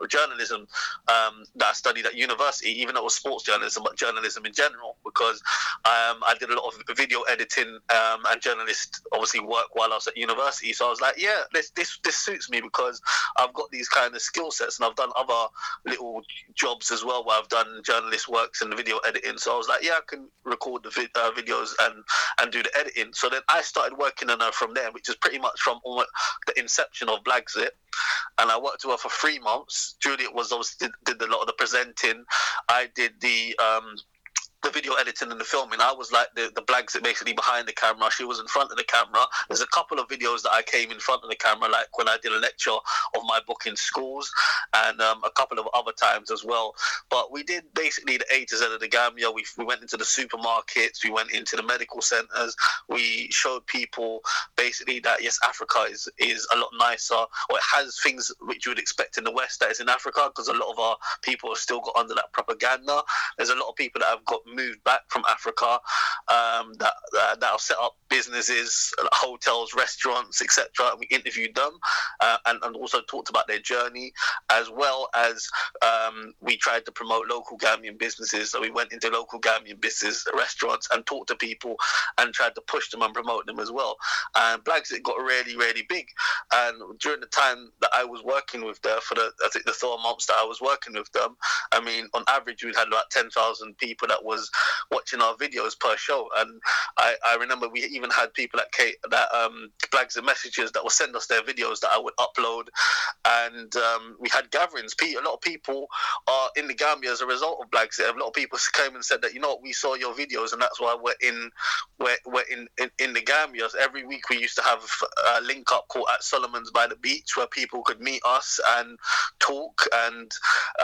journalism um, that I studied at university, even though it was sports journalism, but journalism in general, because um, I did a lot of video editing um, and journalist obviously work while I was at university. So I was like, yeah, this this this suits me because I've got these kind of skill sets and I've done other little jobs as well where I've done journalist works and video editing. So I was like, yeah, I can record the vid- uh, videos and and do the editing. So then I started working on her from there, which is pretty much from the inception of Blaxit. And I worked with her for three months. Juliet was obviously did, did a lot of the presenting. I did the um, the video editing and the filming. I was like the, the that basically behind the camera. She was in front of the camera. There's a couple of videos that I came in front of the camera, like when I did a lecture of my book in schools, and um, a couple of other times as well. But we did basically the A to Z of the Gambia. We, we went into the supermarkets, we went into the medical centers, we showed people basically that yes, Africa is, is a lot nicer, or it has things which you would expect in the West that is in Africa, because a lot of our people have still got under that propaganda. There's a lot of people that have got moved back from Africa um, that, that that have set up businesses, hotels, restaurants, etc. We interviewed them uh, and, and also talked about their journey, as well as um, we tried to promote local Gambian businesses. So we went into local Gambian business restaurants and talked to people and tried to push them and promote them as well. And Blaxit got really, really big. And during the time that I was working with them, for the I think the four months that I was working with them, I mean, on average, we had about ten thousand people that was watching our videos per show. And I, I remember we even had people that Kate that um, Blaxit messages that would send us their videos that I would upload, and um, we had gatherings. A lot of people are in the Gambia as a result of Blaxit. A lot of people came and said that you know what, we saw your videos and that's why we're in we're, we're in, in in the Gambia. Every week we used to have a link up called at Solomon's by the beach where people could meet us and talk and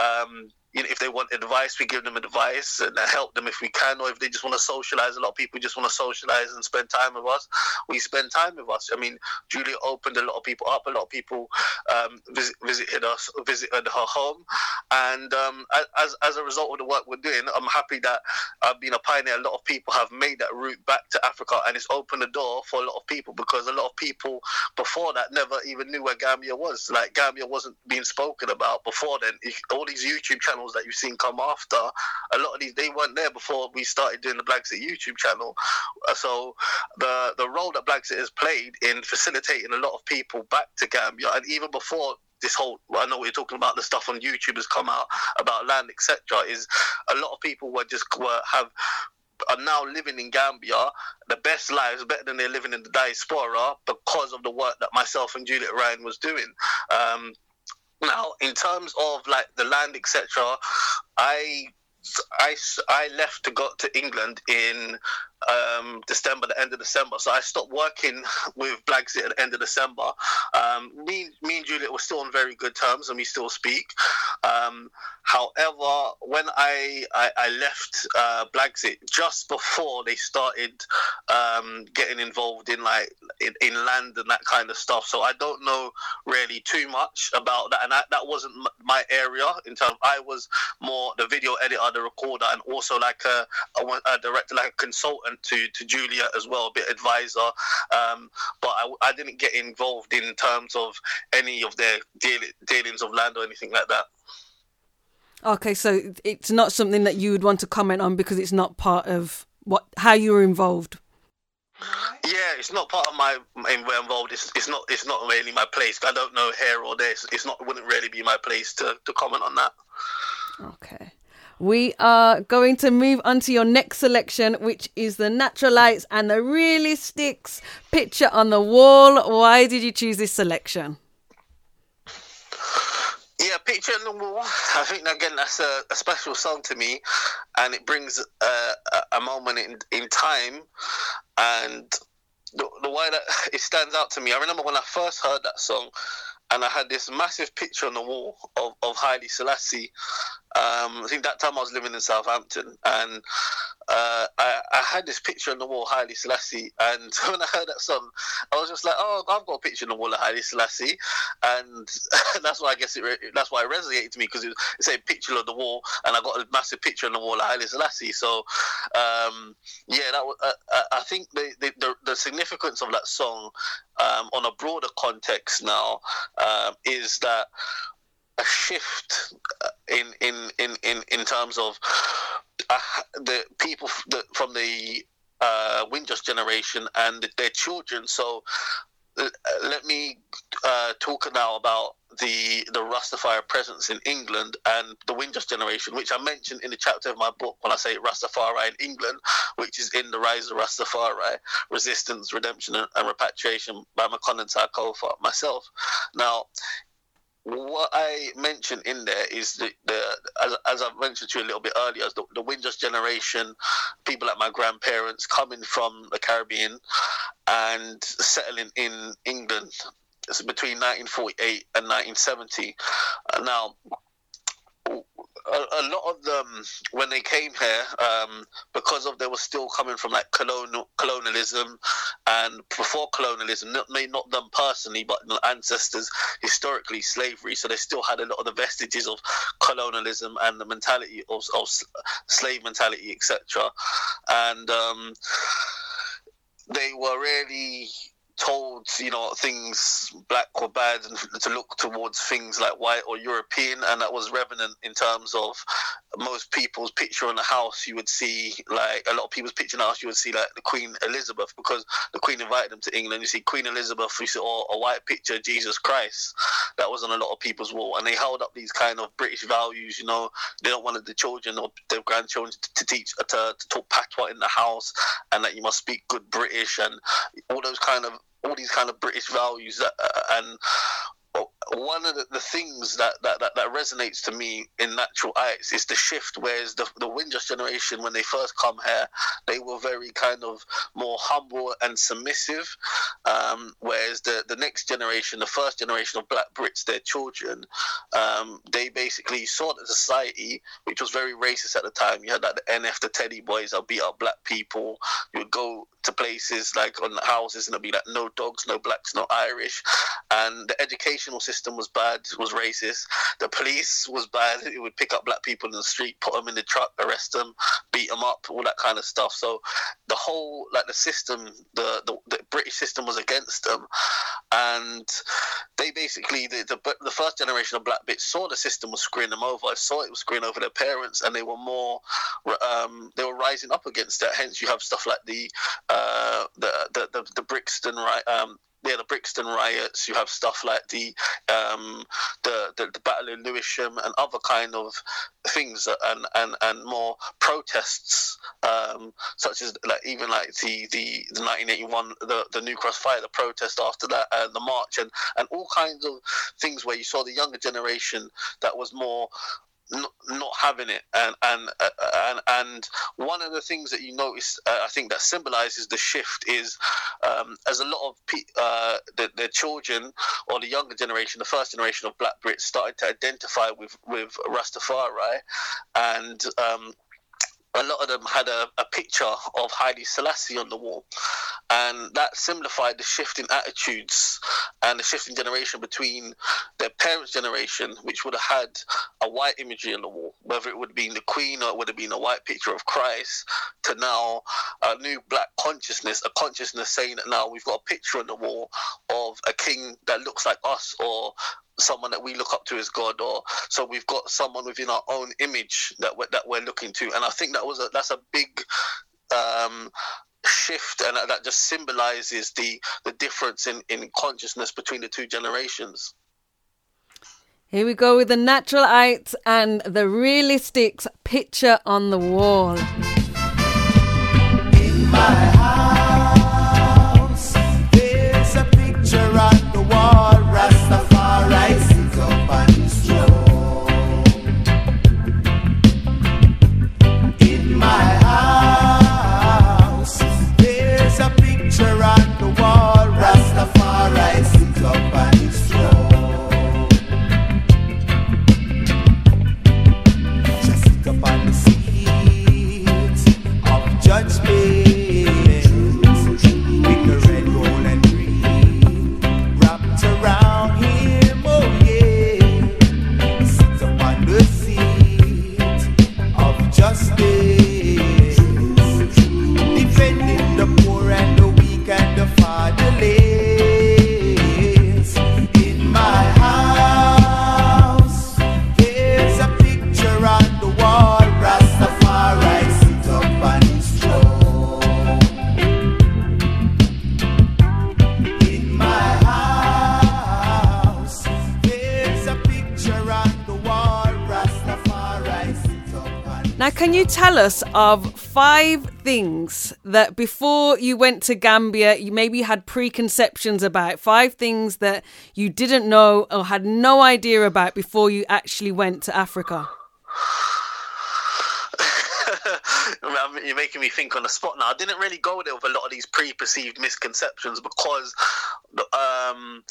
um, you know, if they want advice, we give them advice and help them if we can, or if they just want to socialize. A lot of people just want to socialize and spend time with us. We spend time with us. I mean, Julia opened a lot of people up. A lot of people um, visit, visited us, visited her home, and um, as as a result of the work we're doing, I'm happy that I've been a pioneer. A lot of people have made that route back to Africa, and it's opened the door for a lot of people because a lot of people before that never even knew where Gambia was. Like Gambia wasn't being spoken about before then. All these YouTube channels that you've seen come after, a lot of these they weren't there before we started doing the Blaxit YouTube channel. Uh, So the the role that Blaxit has played in facilitating a lot of people back to Gambia, and even before this whole I know what you're talking about the stuff on YouTube has come out about land etc. Is a lot of people were just were have are now living in Gambia the best lives better than they're living in the diaspora because of the work that myself and Juliet Ryan was doing. Um, now, in terms of like the land, etc., I, I, I left to go to England in um, December, the end of December. So I stopped working with Blaxit at the end of December. Um, me, me and Juliet were still on very good terms, and we still speak. Um, however, when I I, I left uh, just before they started um, getting involved in like in, in land and that kind of stuff, so I don't know really too much about that, and that, that wasn't my area in terms. I was more the video editor, the recorder, and also like a, a, a director, like a consultant to to Julia as well, a bit advisor. Um, but I, I didn't get involved in terms of any of their deal, dealings of land or anything like that. Okay, so it's not something that you would want to comment on because it's not part of what how you were involved. Yeah, it's not part of my involved. It's, it's not it's not really my place. I don't know here or there. It's, it's not it wouldn't really be my place to, to comment on that. Okay. We are going to move on to your next selection, which is the Natural Ites and the realistics picture on the wall. Why did you choose this selection? Yeah, picture on the wall. I think again that's a, a special song to me, and it brings uh, a, a moment in in time, and the, the way that it stands out to me. I remember when I first heard that song, and I had this massive picture on the wall of, of Haile Selassie. Um, I think that time I was living in Southampton, and uh, I, I had this picture on the wall, Haile Selassie. And when I heard that song, I was just like, "Oh, I've got a picture on the wall of Haile Selassie," and that's why I guess it re- that's why it resonated to me because it, it said picture on the wall, and I got a massive picture on the wall of Haile Selassie. So, um, yeah, that was, uh, uh, I think the, the the the significance of that song um, on a broader context now um, is that a shift uh, in in in in, in terms of uh, the people the, from the uh, generation and their children. So uh, let me uh, talk now about the the Rastafari presence in England and the Windrush generation, which I mentioned in the chapter of my book when I say Rastafari in England, which is in the Rise of Rastafari, Resistance, Redemption, and, and Repatriation by Makonnen Kofa myself. Now, what I mentioned in there is the, the as, as I mentioned to you a little bit earlier, the, the Windrush generation, people like my grandparents coming from the Caribbean and settling in England it's between 1948 and 1970. Uh, now, a, a lot of them when they came here, um, because of they were still coming from like colonial colonialism, and before colonialism, not not them personally, but ancestors historically slavery. So they still had a lot of the vestiges of colonialism and the mentality of, of slave mentality, etc. And um, they were really told you know things black or bad and to look towards things like white or european and that was revenant in terms of most people's picture in the house. You would see like a lot of people's picture in the house you would see like the queen elizabeth because the queen invited them to england. You see queen elizabeth you see or a white picture of jesus christ. That was on a lot of people's wall and they held up these kind of british values you know. They don't want the children or their grandchildren to, to teach to, to talk patois in the house and that you must speak good british and all those kind of all these kind of British values that, uh, and one of the, the things that, that, that, that resonates to me in Natural Ites is the shift whereas the, the Windrush generation when they first come here they were very kind of more humble and submissive. Um, whereas the, the next generation the first generation of black Brits their children um, they basically saw the society which was very racist at the time. You had like the NF the Teddy boys that beat up black people. You would go to places like on the houses and it'd be like no dogs no blacks no Irish. And the educational system was bad, was racist. The police was bad. It would pick up black people in the street, put them in the truck, arrest them, beat them up, all that kind of stuff. So the whole, like the system, the the, the British system was against them, and they basically the, the the first generation of black bits saw the system was screwing them over. I saw it was screwing over their parents, and they were more, um, they were rising up against that. Hence, you have stuff like the uh, the, the the the Brixton right. Um, yeah, the Brixton riots. You have stuff like the um, the, the the Battle in Lewisham and other kind of things, and and and more protests, um, such as like even like the the, the 1981 the the New Cross fire, the protest after that, and the march, and and all kinds of things where you saw the younger generation that was more not, not having it. And and uh, and and one of the things that you notice uh, I think that symbolizes the shift is um, as a lot of pe- uh, the, the children or the younger generation the first generation of black Brits started to identify with with Rastafari and um, a lot of them had a, a picture of Haile Selassie on the wall. And that simplified the shift in attitudes and the shift in generation between their parents' generation, which would have had a white imagery on the wall, whether it would have been the Queen or it would have been a white picture of Christ, to now a new black consciousness, a consciousness saying that now we've got a picture on the wall of a king that looks like us or someone that we look up to as God, or so we've got someone within our own image that we're, that we're looking to, and I think that was a that's a big um, shift, and that just symbolizes the the difference in in consciousness between the two generations. Here we go with the Natural Ites and the realistics picture on the wall. Now, can you tell us of five things that before you went to Gambia, you maybe had preconceptions about? Five things that you didn't know or had no idea about before you actually went to Africa? You're making me think on the spot now. I didn't really go there with a lot of these preperceived misconceptions because um,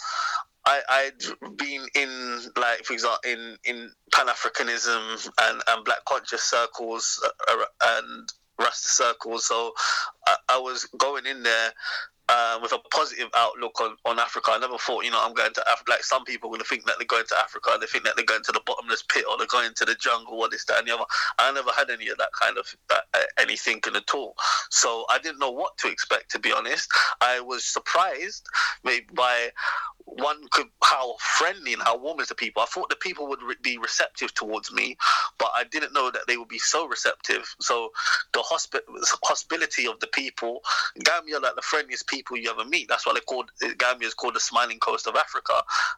I I'd been in like for example in in Pan Africanism and and Black conscious circles uh, and Rasta circles, so I, I was going in there uh, with a positive outlook on, on Africa. I never thought, you know, I'm going to Africa. Like some people going to think that they're going to Africa, they think that they're going to the bottomless pit or they're going to the jungle or this, that, and the other. I never had any of that kind of uh, any thinking at all. So I didn't know what to expect, to be honest. I was surprised maybe by one could how friendly and how warm is the people. I thought the people would re- be receptive towards me, but I didn't know that they would be so receptive. So the hospi- hospitality of the people, Gambia, are like the friendliest people you ever meet. That's why they called Gambia is called the smiling coast of Africa,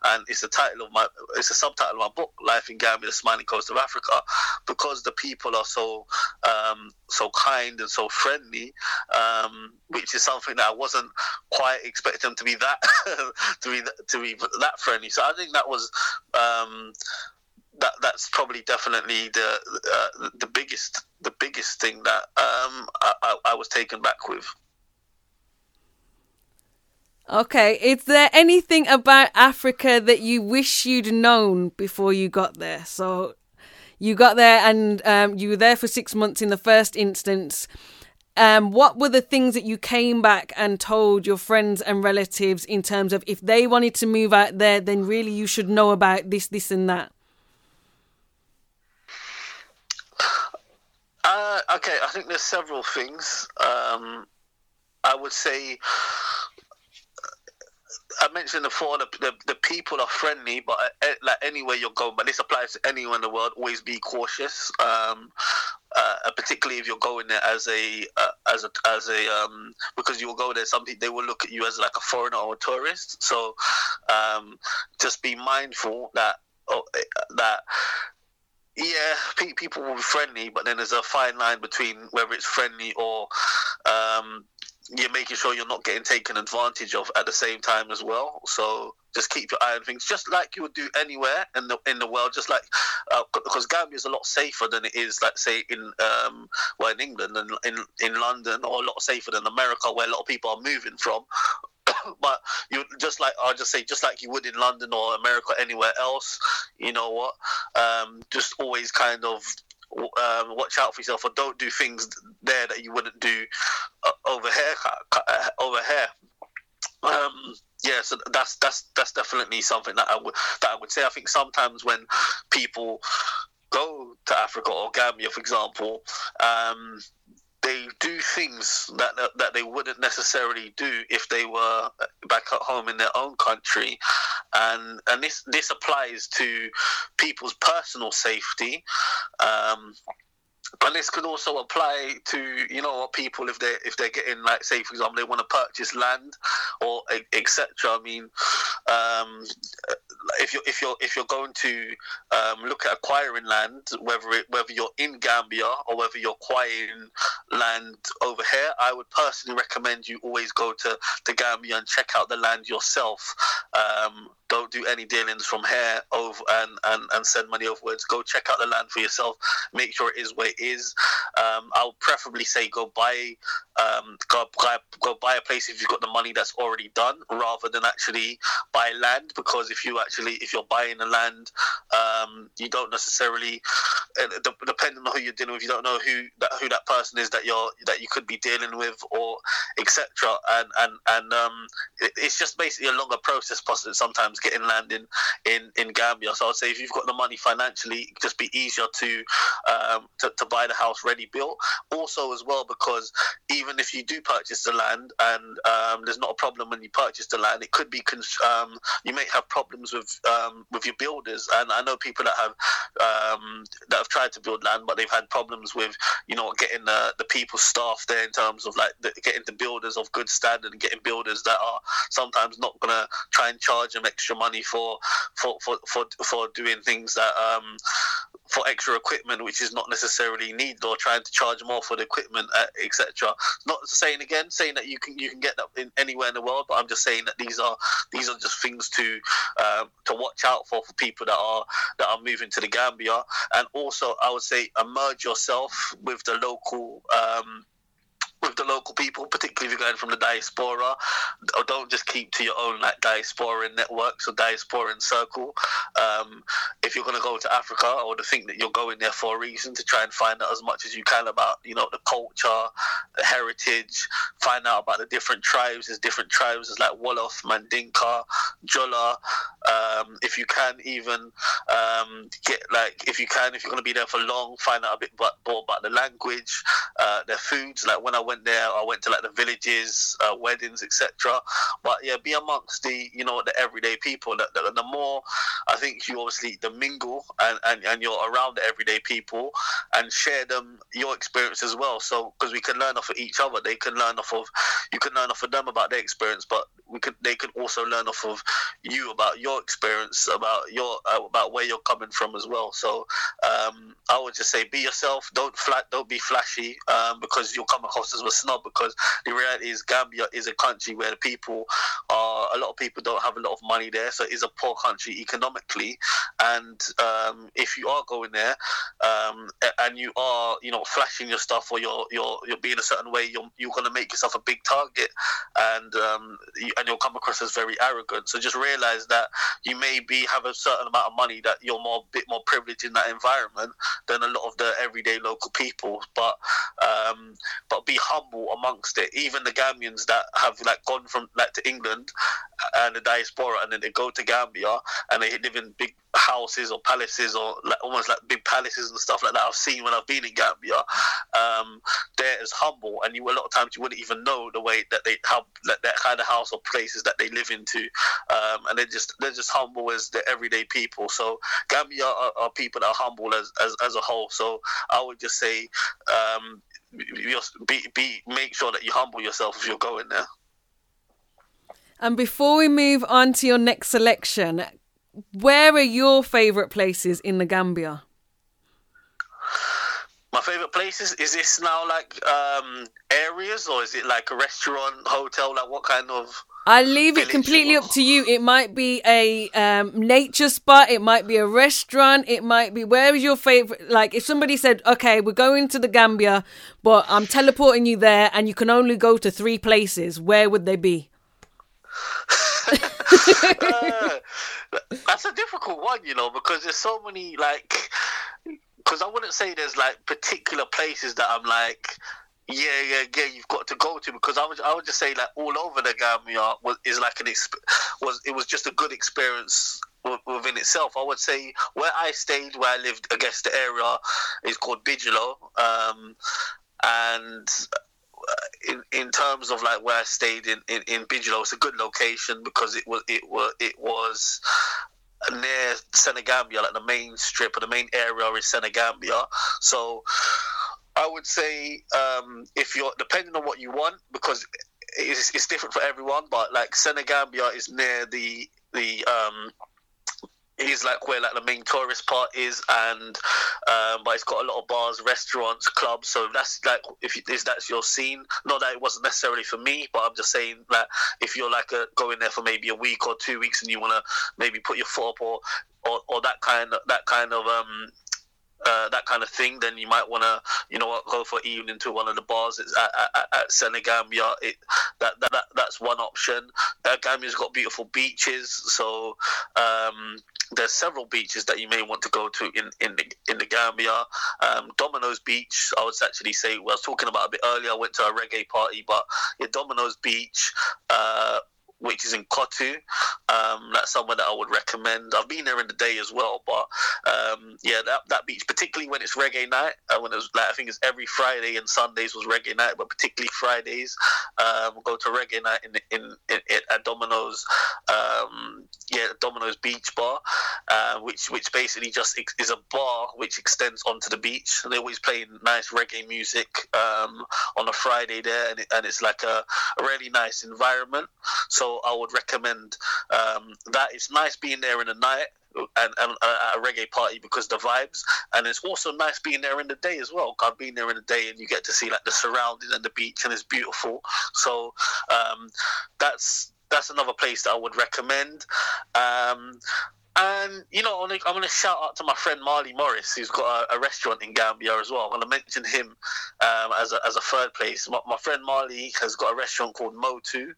and it's the title of my it's a subtitle of my book, Life in Gambia, the smiling coast of Africa, because the people are so um, so kind and so friendly, um, which is something that I wasn't quite expecting them to be that to be to be that friendly. So I think that was. Um, that that's probably definitely the uh, the biggest the biggest thing that um, I, I, was taken back with. Okay, is there anything about Africa that you wish you'd known before you got there? So you got there and um, you were there for six months in the first instance. Um, what were the things that you came back and told your friends and relatives in terms of if they wanted to move out there, then really you should know about this, this, and that? Uh, okay, I think there's several things. Um, I would say I mentioned before the, the, the people are friendly, but uh, like anywhere you're going, but this applies to anyone in the world. Always be cautious, um, uh, particularly if you're going there as a uh, as a as a um, because you will go there. Some they will look at you as like a foreigner or a tourist. So um, just be mindful that oh, that yeah, people will be friendly, but then there's a fine line between whether it's friendly or um, you're making sure you're not getting taken advantage of at the same time as well. So just keep your eye on things, just like you would do anywhere in the in the world. Just like uh, because Gambia is a lot safer than it is, like say in um, well in England and in in London, or a lot safer than America, where a lot of people are moving from. but you just like I'll just say just like you would in London or America anywhere else, you know what? Um, just always kind of um, watch out for yourself or don't do things there that you wouldn't do uh, over here. Uh, over here. Um, yeah, so that's that's that's definitely something that I would that I would say. I think sometimes when people go to Africa or Gambia, for example, um, they do things that that they wouldn't necessarily do if they were back at home in their own country, and and this this applies to people's personal safety. Um, but this could also apply to you know people if they if they're getting like say for example they want to purchase land or etc. I mean, um, if you're if you're if you're going to um, look at acquiring land, whether it, whether you're in Gambia or whether you're acquiring land over here, I would personally recommend you always go to the Gambia and check out the land yourself. Um, don't do any dealings from here over and, and, and send money overwards. Go check out the land for yourself. Make sure it is where it is. Um, I'll preferably say go buy um, go, buy, go buy a place if you've got the money that's already done, rather than actually buy land. Because if you actually if you're buying the land, um, you don't necessarily depending on who you're dealing with, you don't know who that who that person is that you're that you could be dealing with or etc. And and and um, it, it's just basically a longer process. Possibly sometimes getting land in, in, Gambia. So I'd say if you've got the money financially, just be easier to, um, to to buy the house ready built. Also, as well, because even if you do purchase the land and um, there's not a problem when you purchase the land, it could be cons- um, you may have problems with um, with your builders. And I know people that have um, that have tried to build land, but they've had problems with you know getting the the people staff there in terms of like the, getting the builders of good standard and getting builders that are sometimes not gonna try and charge them extra extra money for for for for, for doing things that um for extra equipment which is not necessarily needed or trying to charge more for the equipment uh, etc not saying again saying that you can you can get that in anywhere in the world but i'm just saying that these are these are just things to um, to watch out for for people that are that are moving to the gambia. And also i would say immerse yourself with the local um, with the local people, particularly if you're going from the diaspora. Don't just keep to your own like diasporan networks or diasporan circle. Um, if you're going to go to Africa, I would think that you're going there for a reason to try and find out as much as you can about you know the culture, the heritage, find out about the different tribes. There's different tribes. There's like Wolof, Mandinka, Jola. Um, if you can even um, get like if you can if you're going to be there for long, find out a bit more about the language, uh, their foods. Like when I went there, I went to like the villages, uh, weddings, etc. But yeah, be amongst the you know the everyday people. The, the, the more I think you obviously the mingle and, and, and you're around the everyday people and share them your experience as well. So because we can learn off of each other, they can learn off of you can learn off of them about their experience, but we could they can also learn off of you about your experience, about your uh, about where you're coming from as well. So um, I would just say be yourself. Don't flat. Don't be flashy um, because you'll come across as a snob. Because the reality is Gambia is a country where the people are a lot of people don't have a lot of money there, so it is a poor country economically. And um, if you are going there um, and you are you know flashing your stuff or you're you're you're being a certain way, you're you're gonna make yourself a big target, and um, you, and you'll come across as very arrogant. So just realize that you may be have a certain amount of money that you're more bit more privileged in that environment than a lot of the everyday local people. But um, but be humble amongst it. Even the Gambians that have like gone from like to England and the diaspora, and then they go to Gambia and they live in big houses or palaces or like almost like big palaces and stuff like that. I've seen when I've been in Gambia. Um, they're as humble, and you a lot of times you wouldn't even know the way that they have like, that kind of house or places that they live into, um, and they're just they're just humble as the everyday people. So Gambia are, are people that are humble as, as as a whole. So I would just say. Um, be, be make sure that you humble yourself if you're going there. And before we move on to your next selection, where are your favourite places in the Gambia? My favorite places is this now like um areas or is it like a restaurant, hotel? Like what kind of? I leave it completely up to you. It might be a um, nature spot. It might be a restaurant. It might be where is your favorite? Like if somebody said, "Okay, we're going to the Gambia, but I'm teleporting you there, and you can only go to three places," where would they be? Uh, that's a difficult one, you know, because there's so many like. Because I wouldn't say there's like particular places that I'm like. Yeah, yeah, yeah. You've got to go to because I would, I would just say like all over the Gambia was is like an exp- was it was just a good experience wi- within itself. I would say where I stayed, where I lived, I guess the area is called Bijilo, um, and uh, in in terms of like where I stayed in, in, in Bijilo, it's a good location because it was it was it was near Senegambia, like the main strip or the main area is Senegambia. So I would say um, if you're depending on what you want, because it's, it's different for everyone, but like Senegambia is near the the um, is like where like the main tourist part is, and um, but it's got a lot of bars, restaurants, clubs. So that's like if you, if that's your scene. Not that it wasn't necessarily for me, but I'm just saying that if you're like a, going there for maybe a week or two weeks, and you want to maybe put your foot up or, or or that kind of that kind of um uh, that kind of thing, then you might want to, you know, go for evening to one of the bars it's at, at, at Senegambia. It that, that, that that's one option. Uh, Gambia's got beautiful beaches, so um, there's several beaches that you may want to go to in in the in the Gambia. Um, Domino's Beach, I would actually say. Well, I was talking about a bit earlier. I went to a reggae party, but yeah, Domino's Beach. Uh, which is in Kotu. Um, that's somewhere that I would recommend. I've been there in the day as well, but um, yeah, that, that beach, particularly when it's reggae night, uh, when it was like I think it's every Friday and Sundays was reggae night, but particularly Fridays, um, go to reggae night in in, in, in at Domino's, um, yeah, Domino's Beach Bar, uh, which which basically just is a bar which extends onto the beach. They always play nice reggae music um, on a Friday there, and, it, and it's like a, a really nice environment. So I would recommend um, that. It's nice being there in the night and, and uh, at a reggae party because the vibes, and it's also nice being there in the day as well. I've been there in the day, and you get to see like the surroundings and the beach, and it's beautiful. So um, that's that's another place that I would recommend. Um, and you know, I'm gonna, shout out to my friend Marley Morris, who's got a, a restaurant in Gambia as well. I'm gonna mention him um, as a as a third place. My, my friend Marley has got a restaurant called Motu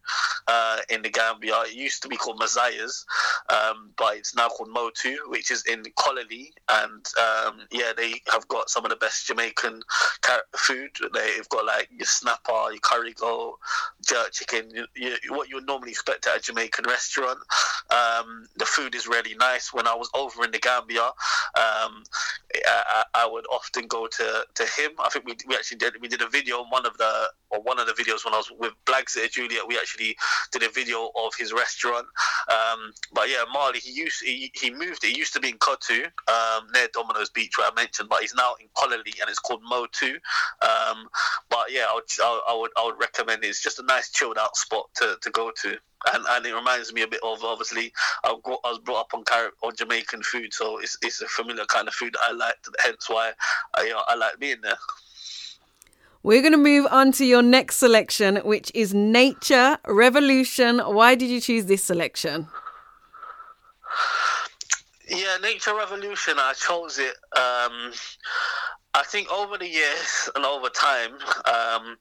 uh, in the Gambia. It used to be called Maziah's, um, but it's now called Motu, which is in Kololi. And um, yeah, they have got some of the best Jamaican food. They've got like your snapper, your curry goat, jerk chicken, you, you, what you would normally expect at a Jamaican restaurant. Um, the food is really nice. When I was over in the Gambia, um, I, I would often go to, to him. I think we, we actually did we did a video on one of the or one of the videos when I was with Blaxit Juliet. We actually did a video of his restaurant. Um, but yeah, Marley he used he, he moved. It used to be in Kotu um, near Domino's Beach where I mentioned, but he's now in Kololi and it's called Motu. Um, but yeah, I would, I would I would recommend it. It's just a nice chilled out spot to, to go to and, and it reminds me a bit of obviously I, I was brought up on Car- on Jamaican food, so it's it's a familiar kind of food that I liked. Hence why I you know, I like being there. We're going to move on to your next selection, which is Nature Revolution. Why did you choose this selection? Yeah, Nature Revolution. I chose it. Um, I think over the years and over time, um,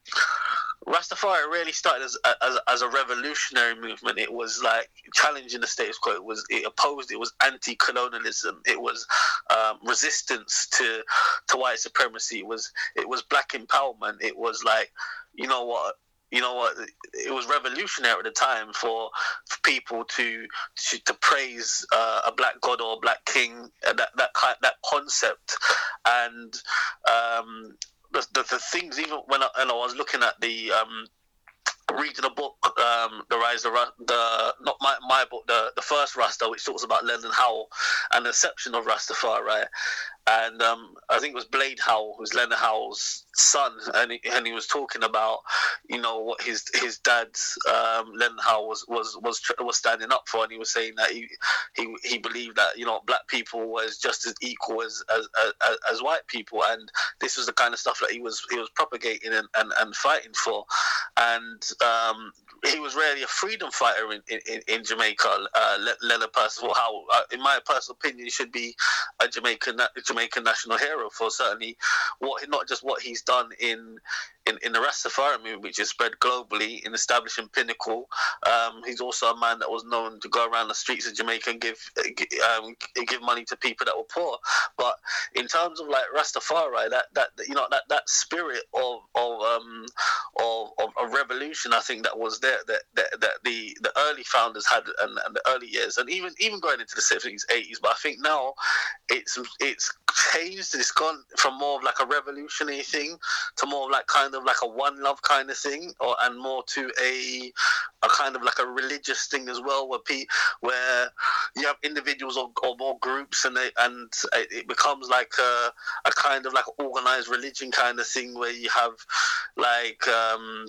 Rastafari really started as, as, as a revolutionary movement. It was like challenging the status quo. It was it opposed. It was anti-colonialism. It was um, resistance to to white supremacy. It was it was black empowerment. It was like you know what you know what it was revolutionary at the time for, for people to, to to praise uh, a black god or a black king uh, that that kind that concept. And um, the, the, the things even when I, and I was looking at the um, reading a book, um, the rise of the not my my book, the the first Rasta, which talks about Leonard Howell and the inception of Rastafari, and um, I think it was Blade Howell, who's Leonard Howell's son, and he, and he was talking about you know what his his dad's um, Leonard Howell was was was was standing up for, and he was saying that he he, he believed that you know black people was just as equal as as, as as white people, and this was the kind of stuff that he was he was propagating and, and, and fighting for, and um, he was really a freedom fighter in, in, in Jamaica. Uh, Leonard Percival Howell, uh, in my personal opinion, should be a Jamaican Jamaican national hero for certainly what not just what he's done in in, in the Rastafari movement, which is spread globally in establishing Pinnacle. Um, he's also a man that was known to go around the streets of Jamaica and give um, give money to people that were poor. But in terms of like Rastafari, that that you know that that spirit of of um of, of, of revolution, I think that was there that that, that the the early founders had and, and the early years, and even even going into the seventies, eighties. But I think now it's it's changed. It's gone from more of like a revolutionary thing to more of like kind of like a one love kind of thing, or and more to a a kind of like a religious thing as well, where pe- where you have individuals or, or more groups, and they, and it becomes like a, a kind of like organized religion kind of thing, where you have like. Um,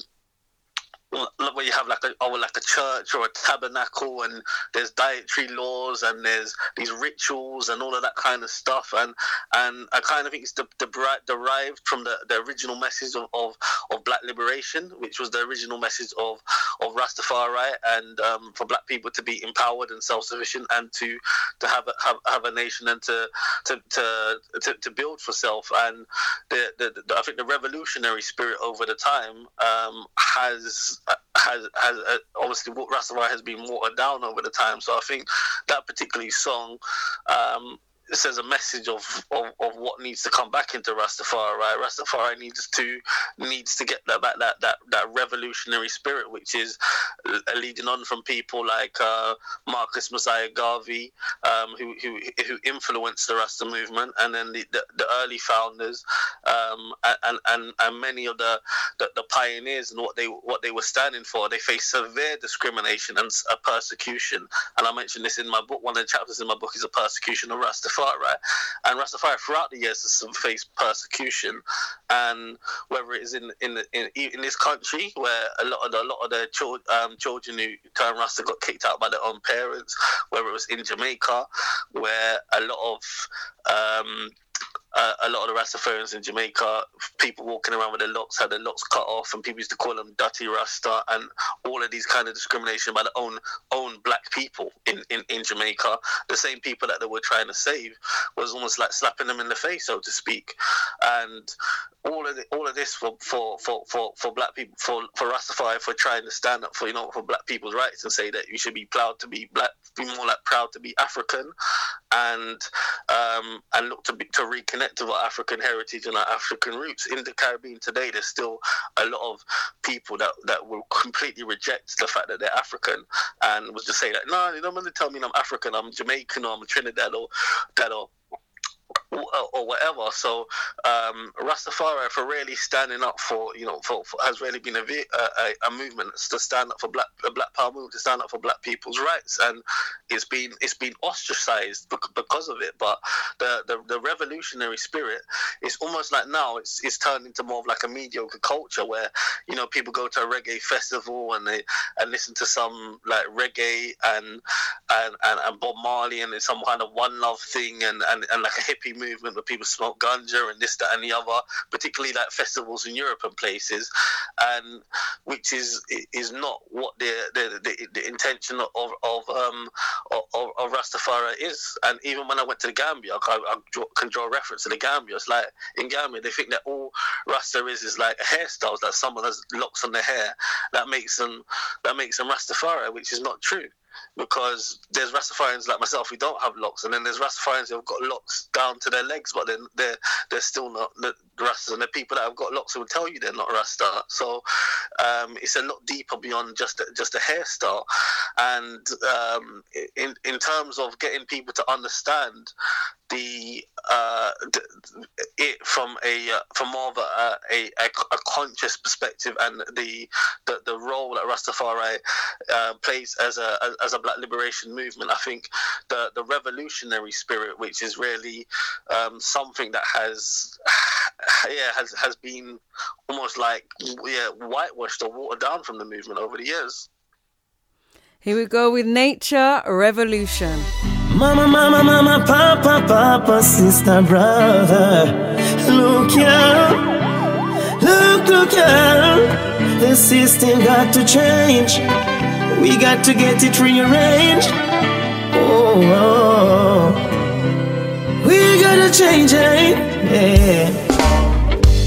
where you have like a or like a church or a tabernacle and there's dietary laws and there's these rituals and all of that kind of stuff. And and I kind of think it's de- de- derived from the, the original message of, of, of black liberation which was the original message of of Rastafari and um, for black people to be empowered and self-sufficient and to to have a, have, have a nation and to to, to to, to build for self. And the, the, the, I think the revolutionary spirit over the time um, has has has uh, obviously Rastafari has been watered down over the time. So I think that particular song um, says a message of, of, of what needs to come back into Rastafari. Right? Rastafari needs to needs to get that that that that revolutionary spirit, which is leading on from people like uh, Marcus Mosiah Garvey, um, who, who who influenced the Rasta movement, and then the, the, the early founders, um, and, and and many of the, the, the pioneers and what they what they were standing for. They faced severe discrimination and a persecution, and I mentioned this in my book. One of the chapters in my book is a persecution of Rastafari Rastafari, and Rastafari throughout the years has faced persecution, and whether it is in in in, in this country where a lot of the, a lot of the children, um, children who turn Rasta got kicked out by their own parents, whether it was in Jamaica, where a lot of um, uh, a lot of the Rastafarians in Jamaica, people walking around with their locks had their locks cut off, and people used to call them dirty Rasta, and all of these kind of discrimination by the own own black people in, in, in Jamaica. The same people that they were trying to save was almost like slapping them in the face, so to speak. And all of the, all of this for, for, for, for, for black people for, for Rastafari for trying to stand up for you know for black people's rights and say that you should be proud to be black be more like proud to be African and um, and look to be, to reconnect with our African heritage and our African roots. In the Caribbean today there's still a lot of people that, that will completely reject the fact that they're African and will just say that no you don't want to tell me I'm African I'm Jamaican or I'm Trinidad or that or or whatever. So um, Rastafari for really standing up for you know for, for has really been a, a, a, movement to stand up for black black power movement to stand up for black people's rights, and it's been it's been ostracized because of it. But the, the, the revolutionary spirit is almost like now it's it's turned into more of like a mediocre culture where you know people go to a reggae festival and they and listen to some like reggae and and and, and Bob Marley and it's some kind of one love thing and, and, and like a hippie movement where people smoke ganja and this, that, and the other, particularly like festivals in Europe and places, and which is is not what the the, the, the intention of of um of, of, Rastafari is. And even when I went to the Gambia, I, I can draw a reference to the Gambia. It's like in Gambia they think that all Rasta is is like hairstyles that someone has locks on their hair that makes them that makes them Rastafari, which is not true because there's Rastafarians like myself who don't have locks, and then there's Rastafarians who have got locks down to their legs, but then they're they're still not Rastas, and the people that have got locks will tell you they're not Rasta. So um, it's a lot deeper beyond just a, just a hairstyle, and um, in in terms of getting people to understand the, uh, it from a uh, from more of a, a, a, conscious perspective and the the, the role that Rastafari uh, plays as a as a black liberation movement. I think the the revolutionary spirit, which is really um, something that has yeah has has been almost like yeah whitewashed or watered down from the movement over the years. Here we go with Nature Revolution. Mama, mama, mama, papa, papa, sister, brother. Look here, look, look here. The system got to change. We got to get it rearranged. Oh, oh. we gotta change it. Yeah.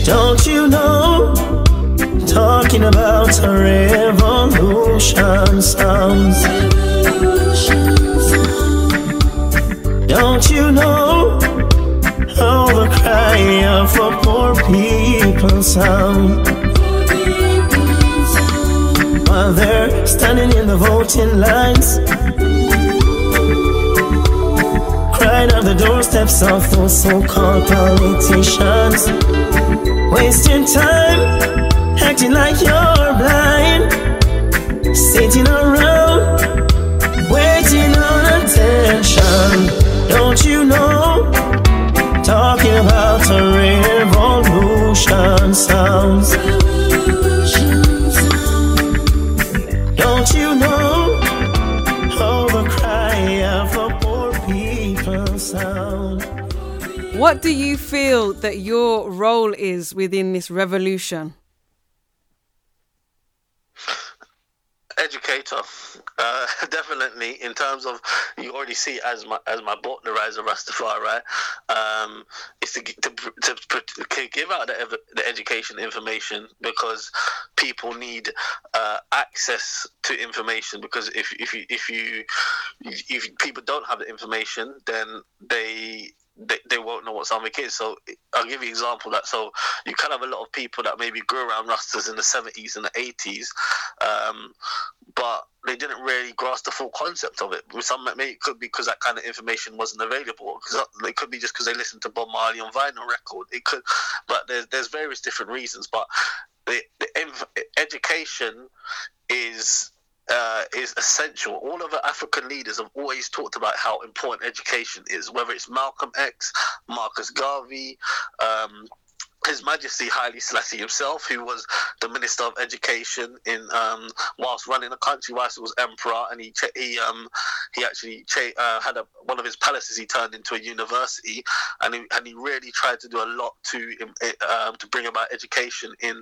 Don't you know? Talking about a revolution sounds. Don't you know how the cry of a poor people sound? While they're standing in the voting lines, crying on the doorsteps of those so-called politicians, wasting time, acting like you're blind, sitting around, What do you feel that your role is within this revolution? educator, uh, definitely. In terms of you already see as my as my book, the rise of Rastafari, right? Um, is to, to, to, to give out the, the education information because people need uh, access to information. Because if if you if you if people don't have the information, then they they, they won't know what something is. So I'll give you an example that so you can have a lot of people that maybe grew around Rastas in the 70s and the 80s, um, but they didn't really grasp the full concept of it. Some maybe it could be because that kind of information wasn't available. Because it could be just because they listened to Bob Marley on vinyl record. It could, but there's there's various different reasons. But the, the education is uh, is essential. All of the African leaders have always talked about how important education is, whether it's Malcolm X, Marcus Garvey, um, his Majesty Haile Selassie himself, who was the Minister of Education in um, whilst running the country, whilst he was Emperor, and he he um he actually cha- uh, had a, one of his palaces he turned into a university, and he, and he really tried to do a lot to um, to bring about education in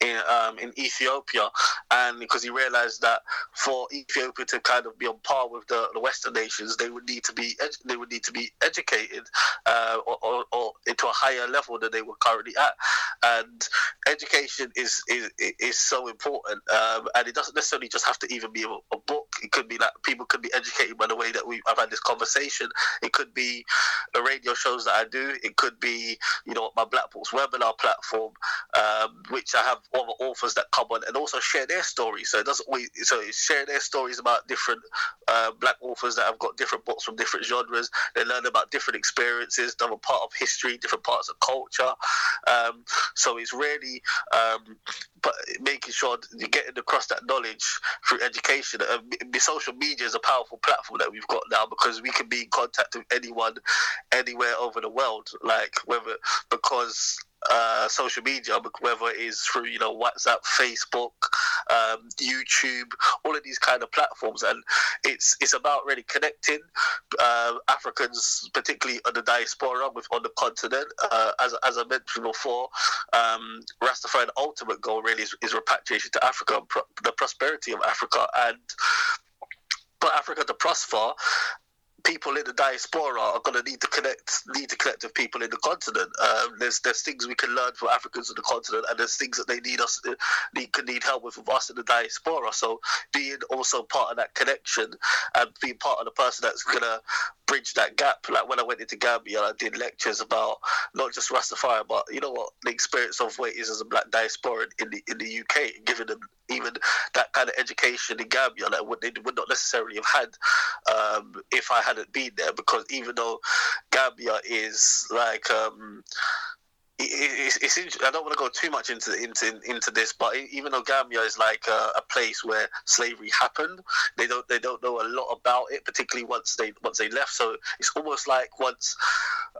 in um, in Ethiopia, and because he realized that for Ethiopia to kind of be on par with the, the Western nations, they would need to be ed- they would need to be educated uh, or, or, or into a higher level than they were currently at, and education is is, is so important, um, and it doesn't necessarily just have to even be a, a, book. It could be that people could be educated by the way that we I've had this conversation. It could be the radio shows that I do. It could be you know my Black Books webinar platform, um, which I have other authors that come on and also share their stories. So it doesn't we so share their stories about different uh, Black authors that have got different books from different genres. They learn about different experiences, different part of history, different parts of culture. Um, so it's really um, making sure you're getting across that knowledge through education. Uh, social media is a powerful platform that we've got now because we can be in contact with anyone, anywhere over the world. Like whether because uh, social media, whether it is through you know WhatsApp, Facebook, um, YouTube, all of these kind of platforms, and it's it's about really connecting uh, Africans, particularly on the diaspora, with on the continent. Uh, as as I mentioned before, um, Rastafari ultimate goal really is, is repatriation to Africa, pro- the prosperity of Africa, and for Africa to prosper, people in the diaspora are going to need to connect need to connect with people in the continent. Um, there's there's things we can learn from Africans in the continent, and there's things that they need us need can need help with with us in the diaspora. So being also part of that connection and being part of the person that's gonna bridge that gap. Like when I went into Gambia, I did lectures about not just Rastafari, but you know what the experience of what as a black diaspora in the in the UK, giving them even that kind of education in Gambia that would they would not necessarily have had um, if I hadn't been there. Because even though Gambia is like um, it's, it's, I don't want to go too much into into into this, but even though Gambia is like a, a, place where slavery happened, they don't they don't know a lot about it, particularly once they once they left. So it's almost like once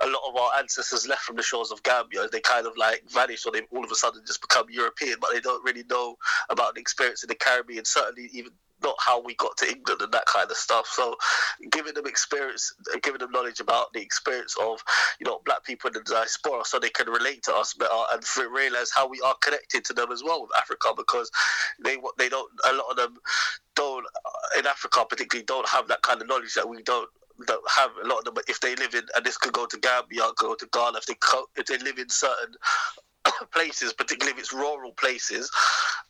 a lot of our ancestors left from the shores of Gambia, they kind of like vanished, or they all of a sudden just become European, but they don't really know about the experience in the Caribbean. Certainly, even not how we got to England and that kind of stuff. So, giving them experience, giving them knowledge about the experience of you know black people in the diaspora, so they can relate to us better and realize how we are connected to them as well with Africa, because they they don't a lot of them don't uh, in Africa particularly don't have that kind of knowledge that we don't don't have a lot of them. But if they live in, and this could go to Gambia, go to Ghana, if they if they live in certain places, particularly if it's rural places,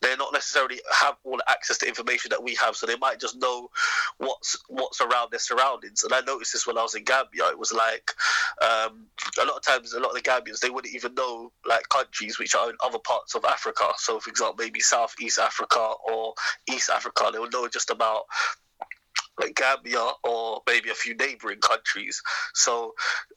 they're not necessarily have all the access to information that we have. So they might just know what's what's around their surroundings. And I noticed this when I was in Gambia. It was like um, a lot of times, a lot of the Gambians they wouldn't even know like countries which are in other parts of Africa. So, for example, maybe South East Africa or East Africa, they would know just about like Gambia or maybe a few neighboring countries. So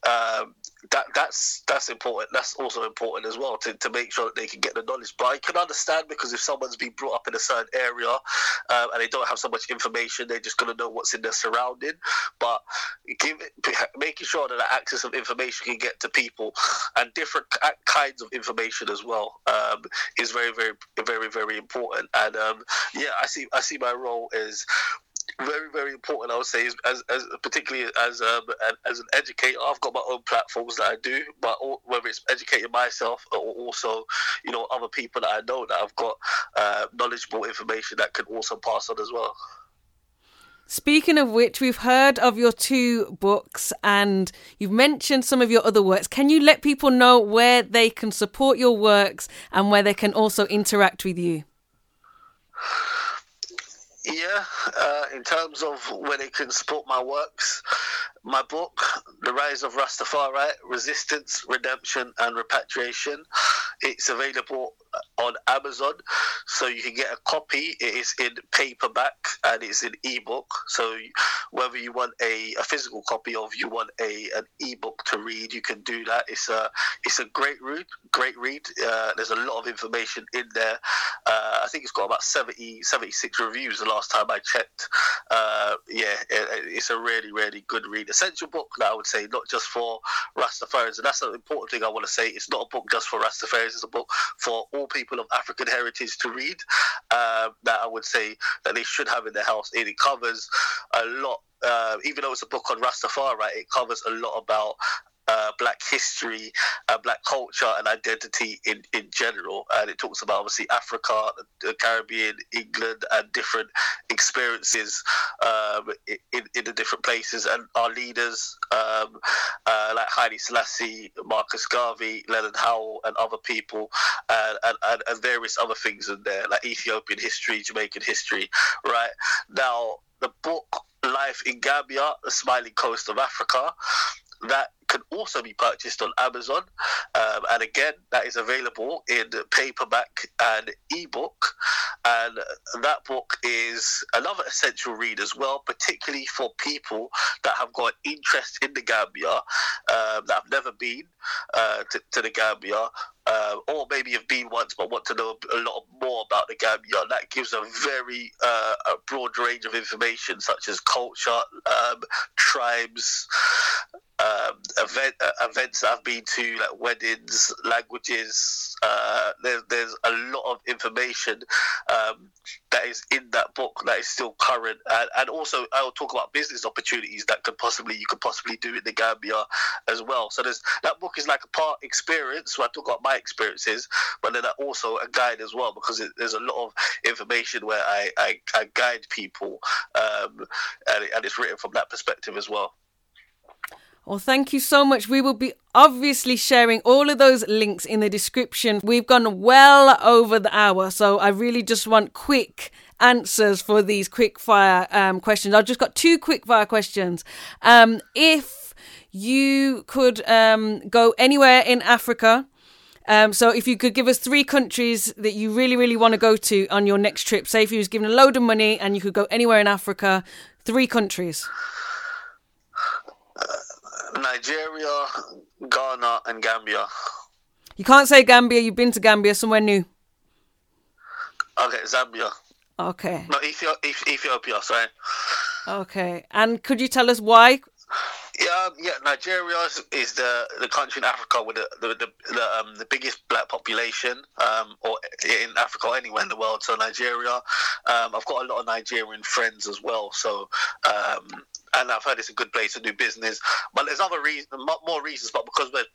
um, that that's that's important. That's also important as well to, to make sure that they can get the knowledge. But I can understand because if someone's been brought up in a certain area um, and they don't have so much information, they're just going to know what's in their surrounding. But give making sure that the access of information can get to people and different kinds of information as well um, is very very very very important. And um, yeah, I see I see my role as very very important. I would say, as, as particularly as um, as an educator, I've got my own platforms that I do, but whether it's educating myself or also, you know, other people that I know that I've got uh, knowledgeable information that can also pass on as well. Speaking of which, we've heard of your two books and you've mentioned some of your other works. Can you let people know where they can support your works and where they can also interact with you? Yeah, uh, in terms of where they can support my works, my book, The Rise of Rastafari Resistance, Redemption, and Repatriation, it's available on Amazon, so you can get a copy. It is in paperback and it's in ebook. So whether you want a, a physical copy of you want a an ebook to read, you can do that. It's a it's a great read. Great read. Uh, there's a lot of information in there. Uh, I think it's got about 70, 76 reviews the last time I checked. Uh, yeah, it, it's a really really good read. Essential book I would say not just for Rastafarians, and that's an important thing I want to say. It's not a book just for Rastafarians. It's a book for all people of African heritage to read. Um, that I would say that they should have in their house. It covers a lot. Uh, even though it's a book on Rastafari, it covers a lot about uh, black history, uh, black culture, and identity in, in general. And it talks about obviously Africa, the Caribbean, England, and different experiences um, in, in the different places. And our leaders, um, uh, like Haile Selassie, Marcus Garvey, Leonard Howell, and other people, and, and, and various other things in there, like Ethiopian history, Jamaican history, right? Now, the book Life in Gambia, The Smiling Coast of Africa, that can also be purchased on Amazon. Um, and again, that is available in paperback and ebook. And that book is another essential read as well, particularly for people that have got interest in the Gambia, um, that have never been uh, to, to, the Gambia. Uh, or maybe have been once but want to know a lot more about the Gambia. That gives a very uh, a broad range of information, such as culture, um, tribes, um, event, uh, events that I've been to, like weddings, languages. Uh, there's there's a lot of information um, that is in that book that is still current, and, and also I'll talk about business opportunities that could possibly you could possibly do in the Gambia as well. So there's that book is like a part experience. where I talk about my experiences, but then also a guide as well because it, there's a lot of information where I I, I guide people, um, and, and it's written from that perspective as well. Well, thank you so much. We will be obviously sharing all of those links in the description. We've gone well over the hour, so I really just want quick answers for these quick fire um, questions. I've just got two quick fire questions. Um, if you could um, go anywhere in Africa, um, so if you could give us three countries that you really, really want to go to on your next trip, say if you was given a load of money and you could go anywhere in Africa, three countries. Nigeria, Ghana, and Gambia. You can't say Gambia. You've been to Gambia, somewhere new. Okay, Zambia. Okay. No, Ethiopia, Ethiopia sorry. Okay. And could you tell us why? Yeah, yeah. Nigeria is the the country in Africa with the the the, the, um, the biggest black population, um, or in Africa or anywhere in the world. So Nigeria, um, I've got a lot of Nigerian friends as well. So um, and I've heard it's a good place to do business. But there's other reasons, more reasons. But because we're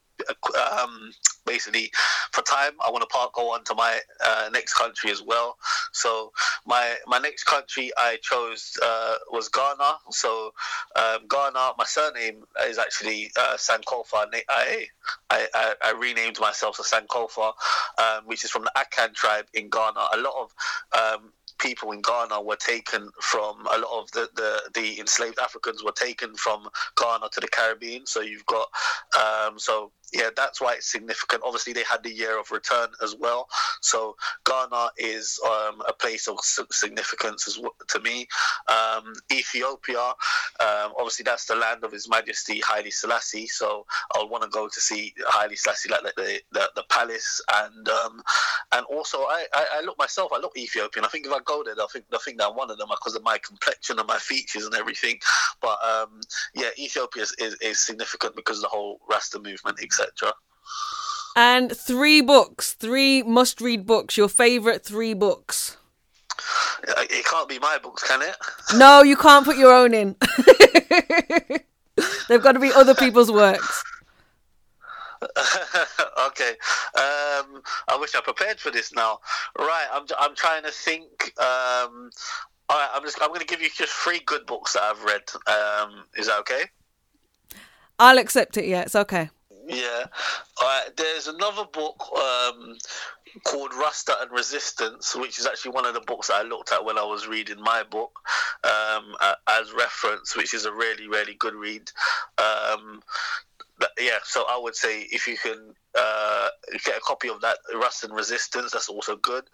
um, basically for time, I want to part go on to my uh, next country as well. So my my next country I chose uh, was Ghana. So um, Ghana, my surname is actually uh, Sankofa. I, I, I, I renamed myself to Sankofa, um, which is from the Akan tribe in Ghana. A lot of um, people in Ghana were taken from a lot of the, the, the enslaved Africans were taken from Ghana to the Caribbean. So you've got um, so yeah, that's why it's significant. Obviously, they had the year of return as well. So Ghana is um, a place of significance as well, to me. Um, Ethiopia, um, obviously, that's the land of His Majesty Haile Selassie. So I'll want to go to see Haile Selassie, like the the, the palace, and um, and also I, I, I, look myself. I look Ethiopian. I think if I go there, I think I think that one of them because of my complexion and my features and everything. But um, yeah, Ethiopia is, is, is significant because of the whole Rasta movement, etc. And three books, three must read books, your favourite three books. It can't be my books, can it? No, you can't put your own in. They've got to be other people's works. okay. Um, I wish I prepared for this now. Right, I'm, I'm trying to think. Um, all right, I'm just I'm going to give you just three good books that I've read. Um, is that okay? I'll accept it. Yeah, it's okay. Yeah. Right. There's another book um, called Rasta and Resistance, which is actually one of the books I looked at when I was reading my book um, as reference, which is a really, really good read. Um, yeah, so I would say if you can uh, get a copy of that, Rasta and Resistance, that's also good.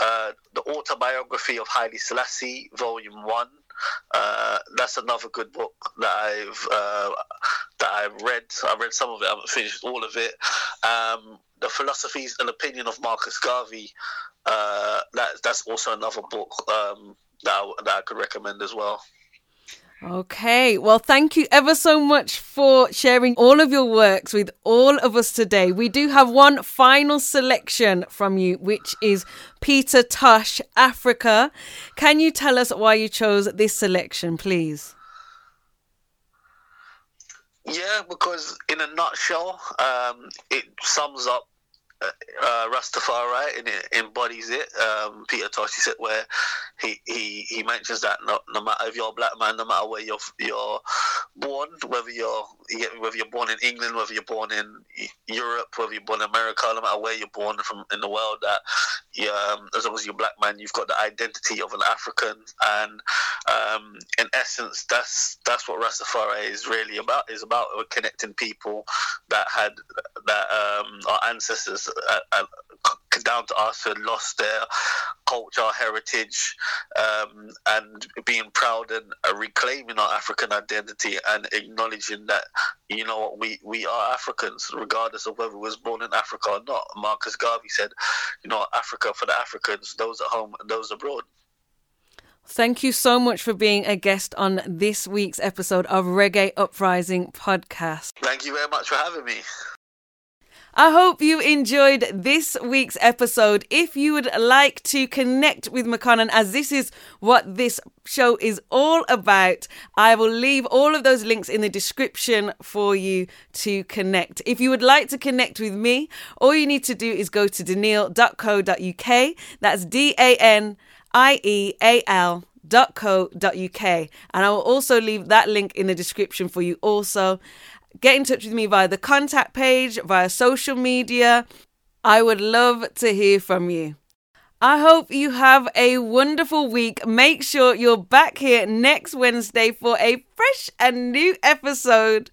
Uh, the autobiography of Haile Selassie, Volume One. Uh, that's another good book that I've uh, that I've read. I read some of it. I haven't finished all of it. Um, the philosophies and opinion of Marcus Garvey. Uh, that that's also another book um, that I, that I could recommend as well. Okay, well, thank you ever so much for sharing all of your works with all of us today. We do have one final selection from you, which is Peter Tosh, Africa. Can you tell us why you chose this selection, please? Yeah, because in a nutshell, um, it sums up uh, Rastafari and it embodies it. Um, Peter Tosh said where he, he, he mentions that no, no matter if you're a black man, no matter where you're you're born, whether you're whether you're born in England, whether you're born in Europe, whether you're born in America, no matter where you're born from in the world, that yeah, um, as long as you're a black man, you've got the identity of an African, and um, in essence, that's that's what Rastafari is really about. Is about connecting people that had that um, our ancestors uh, uh, down to us who had lost their culture, heritage, um, and being proud and uh, reclaiming our African identity and acknowledging that you know what we we are Africans, regardless of whether we was born in Africa or not. Marcus Garvey said, you know, Africa for the Africans, those at home and those abroad. Thank you so much for being a guest on this week's episode of Reggae Uprising podcast. Thank you very much for having me. I hope you enjoyed this week's episode. If you would like to connect with Makonnen, as this is what this show is all about, I will leave all of those links in the description for you to connect. If you would like to connect with me, all you need to do is go to danieal.co.uk. That's D A N I E A L .co.uk and I will also leave that link in the description for you also get in touch with me via the contact page, via social media. I would love to hear from you. I hope you have a wonderful week. Make sure you're back here next Wednesday for a fresh and new episode.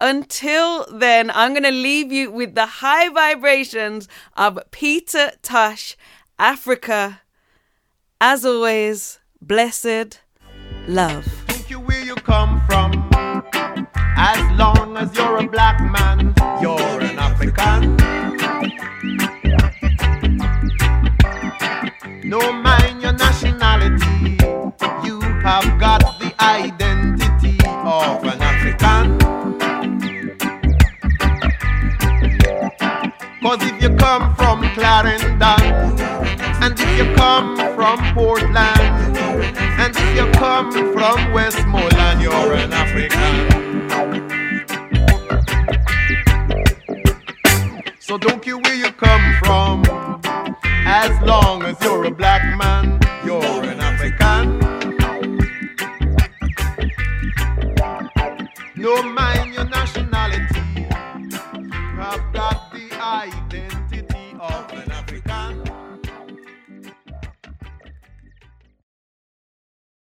Until then, I'm going to leave you with the high vibrations of Peter Tosh, Africa. As always, blessed love. You where you come from. As long as you're a black man, you're an African. No mind your nationality, you have got the identity of an African. Cause if you come from Clarendon, and if you come from Portland, and if you come from Westmoreland, you're an African. So don't care where you come from, as long as you're a black man, you're an African. No mind your nationality, you have got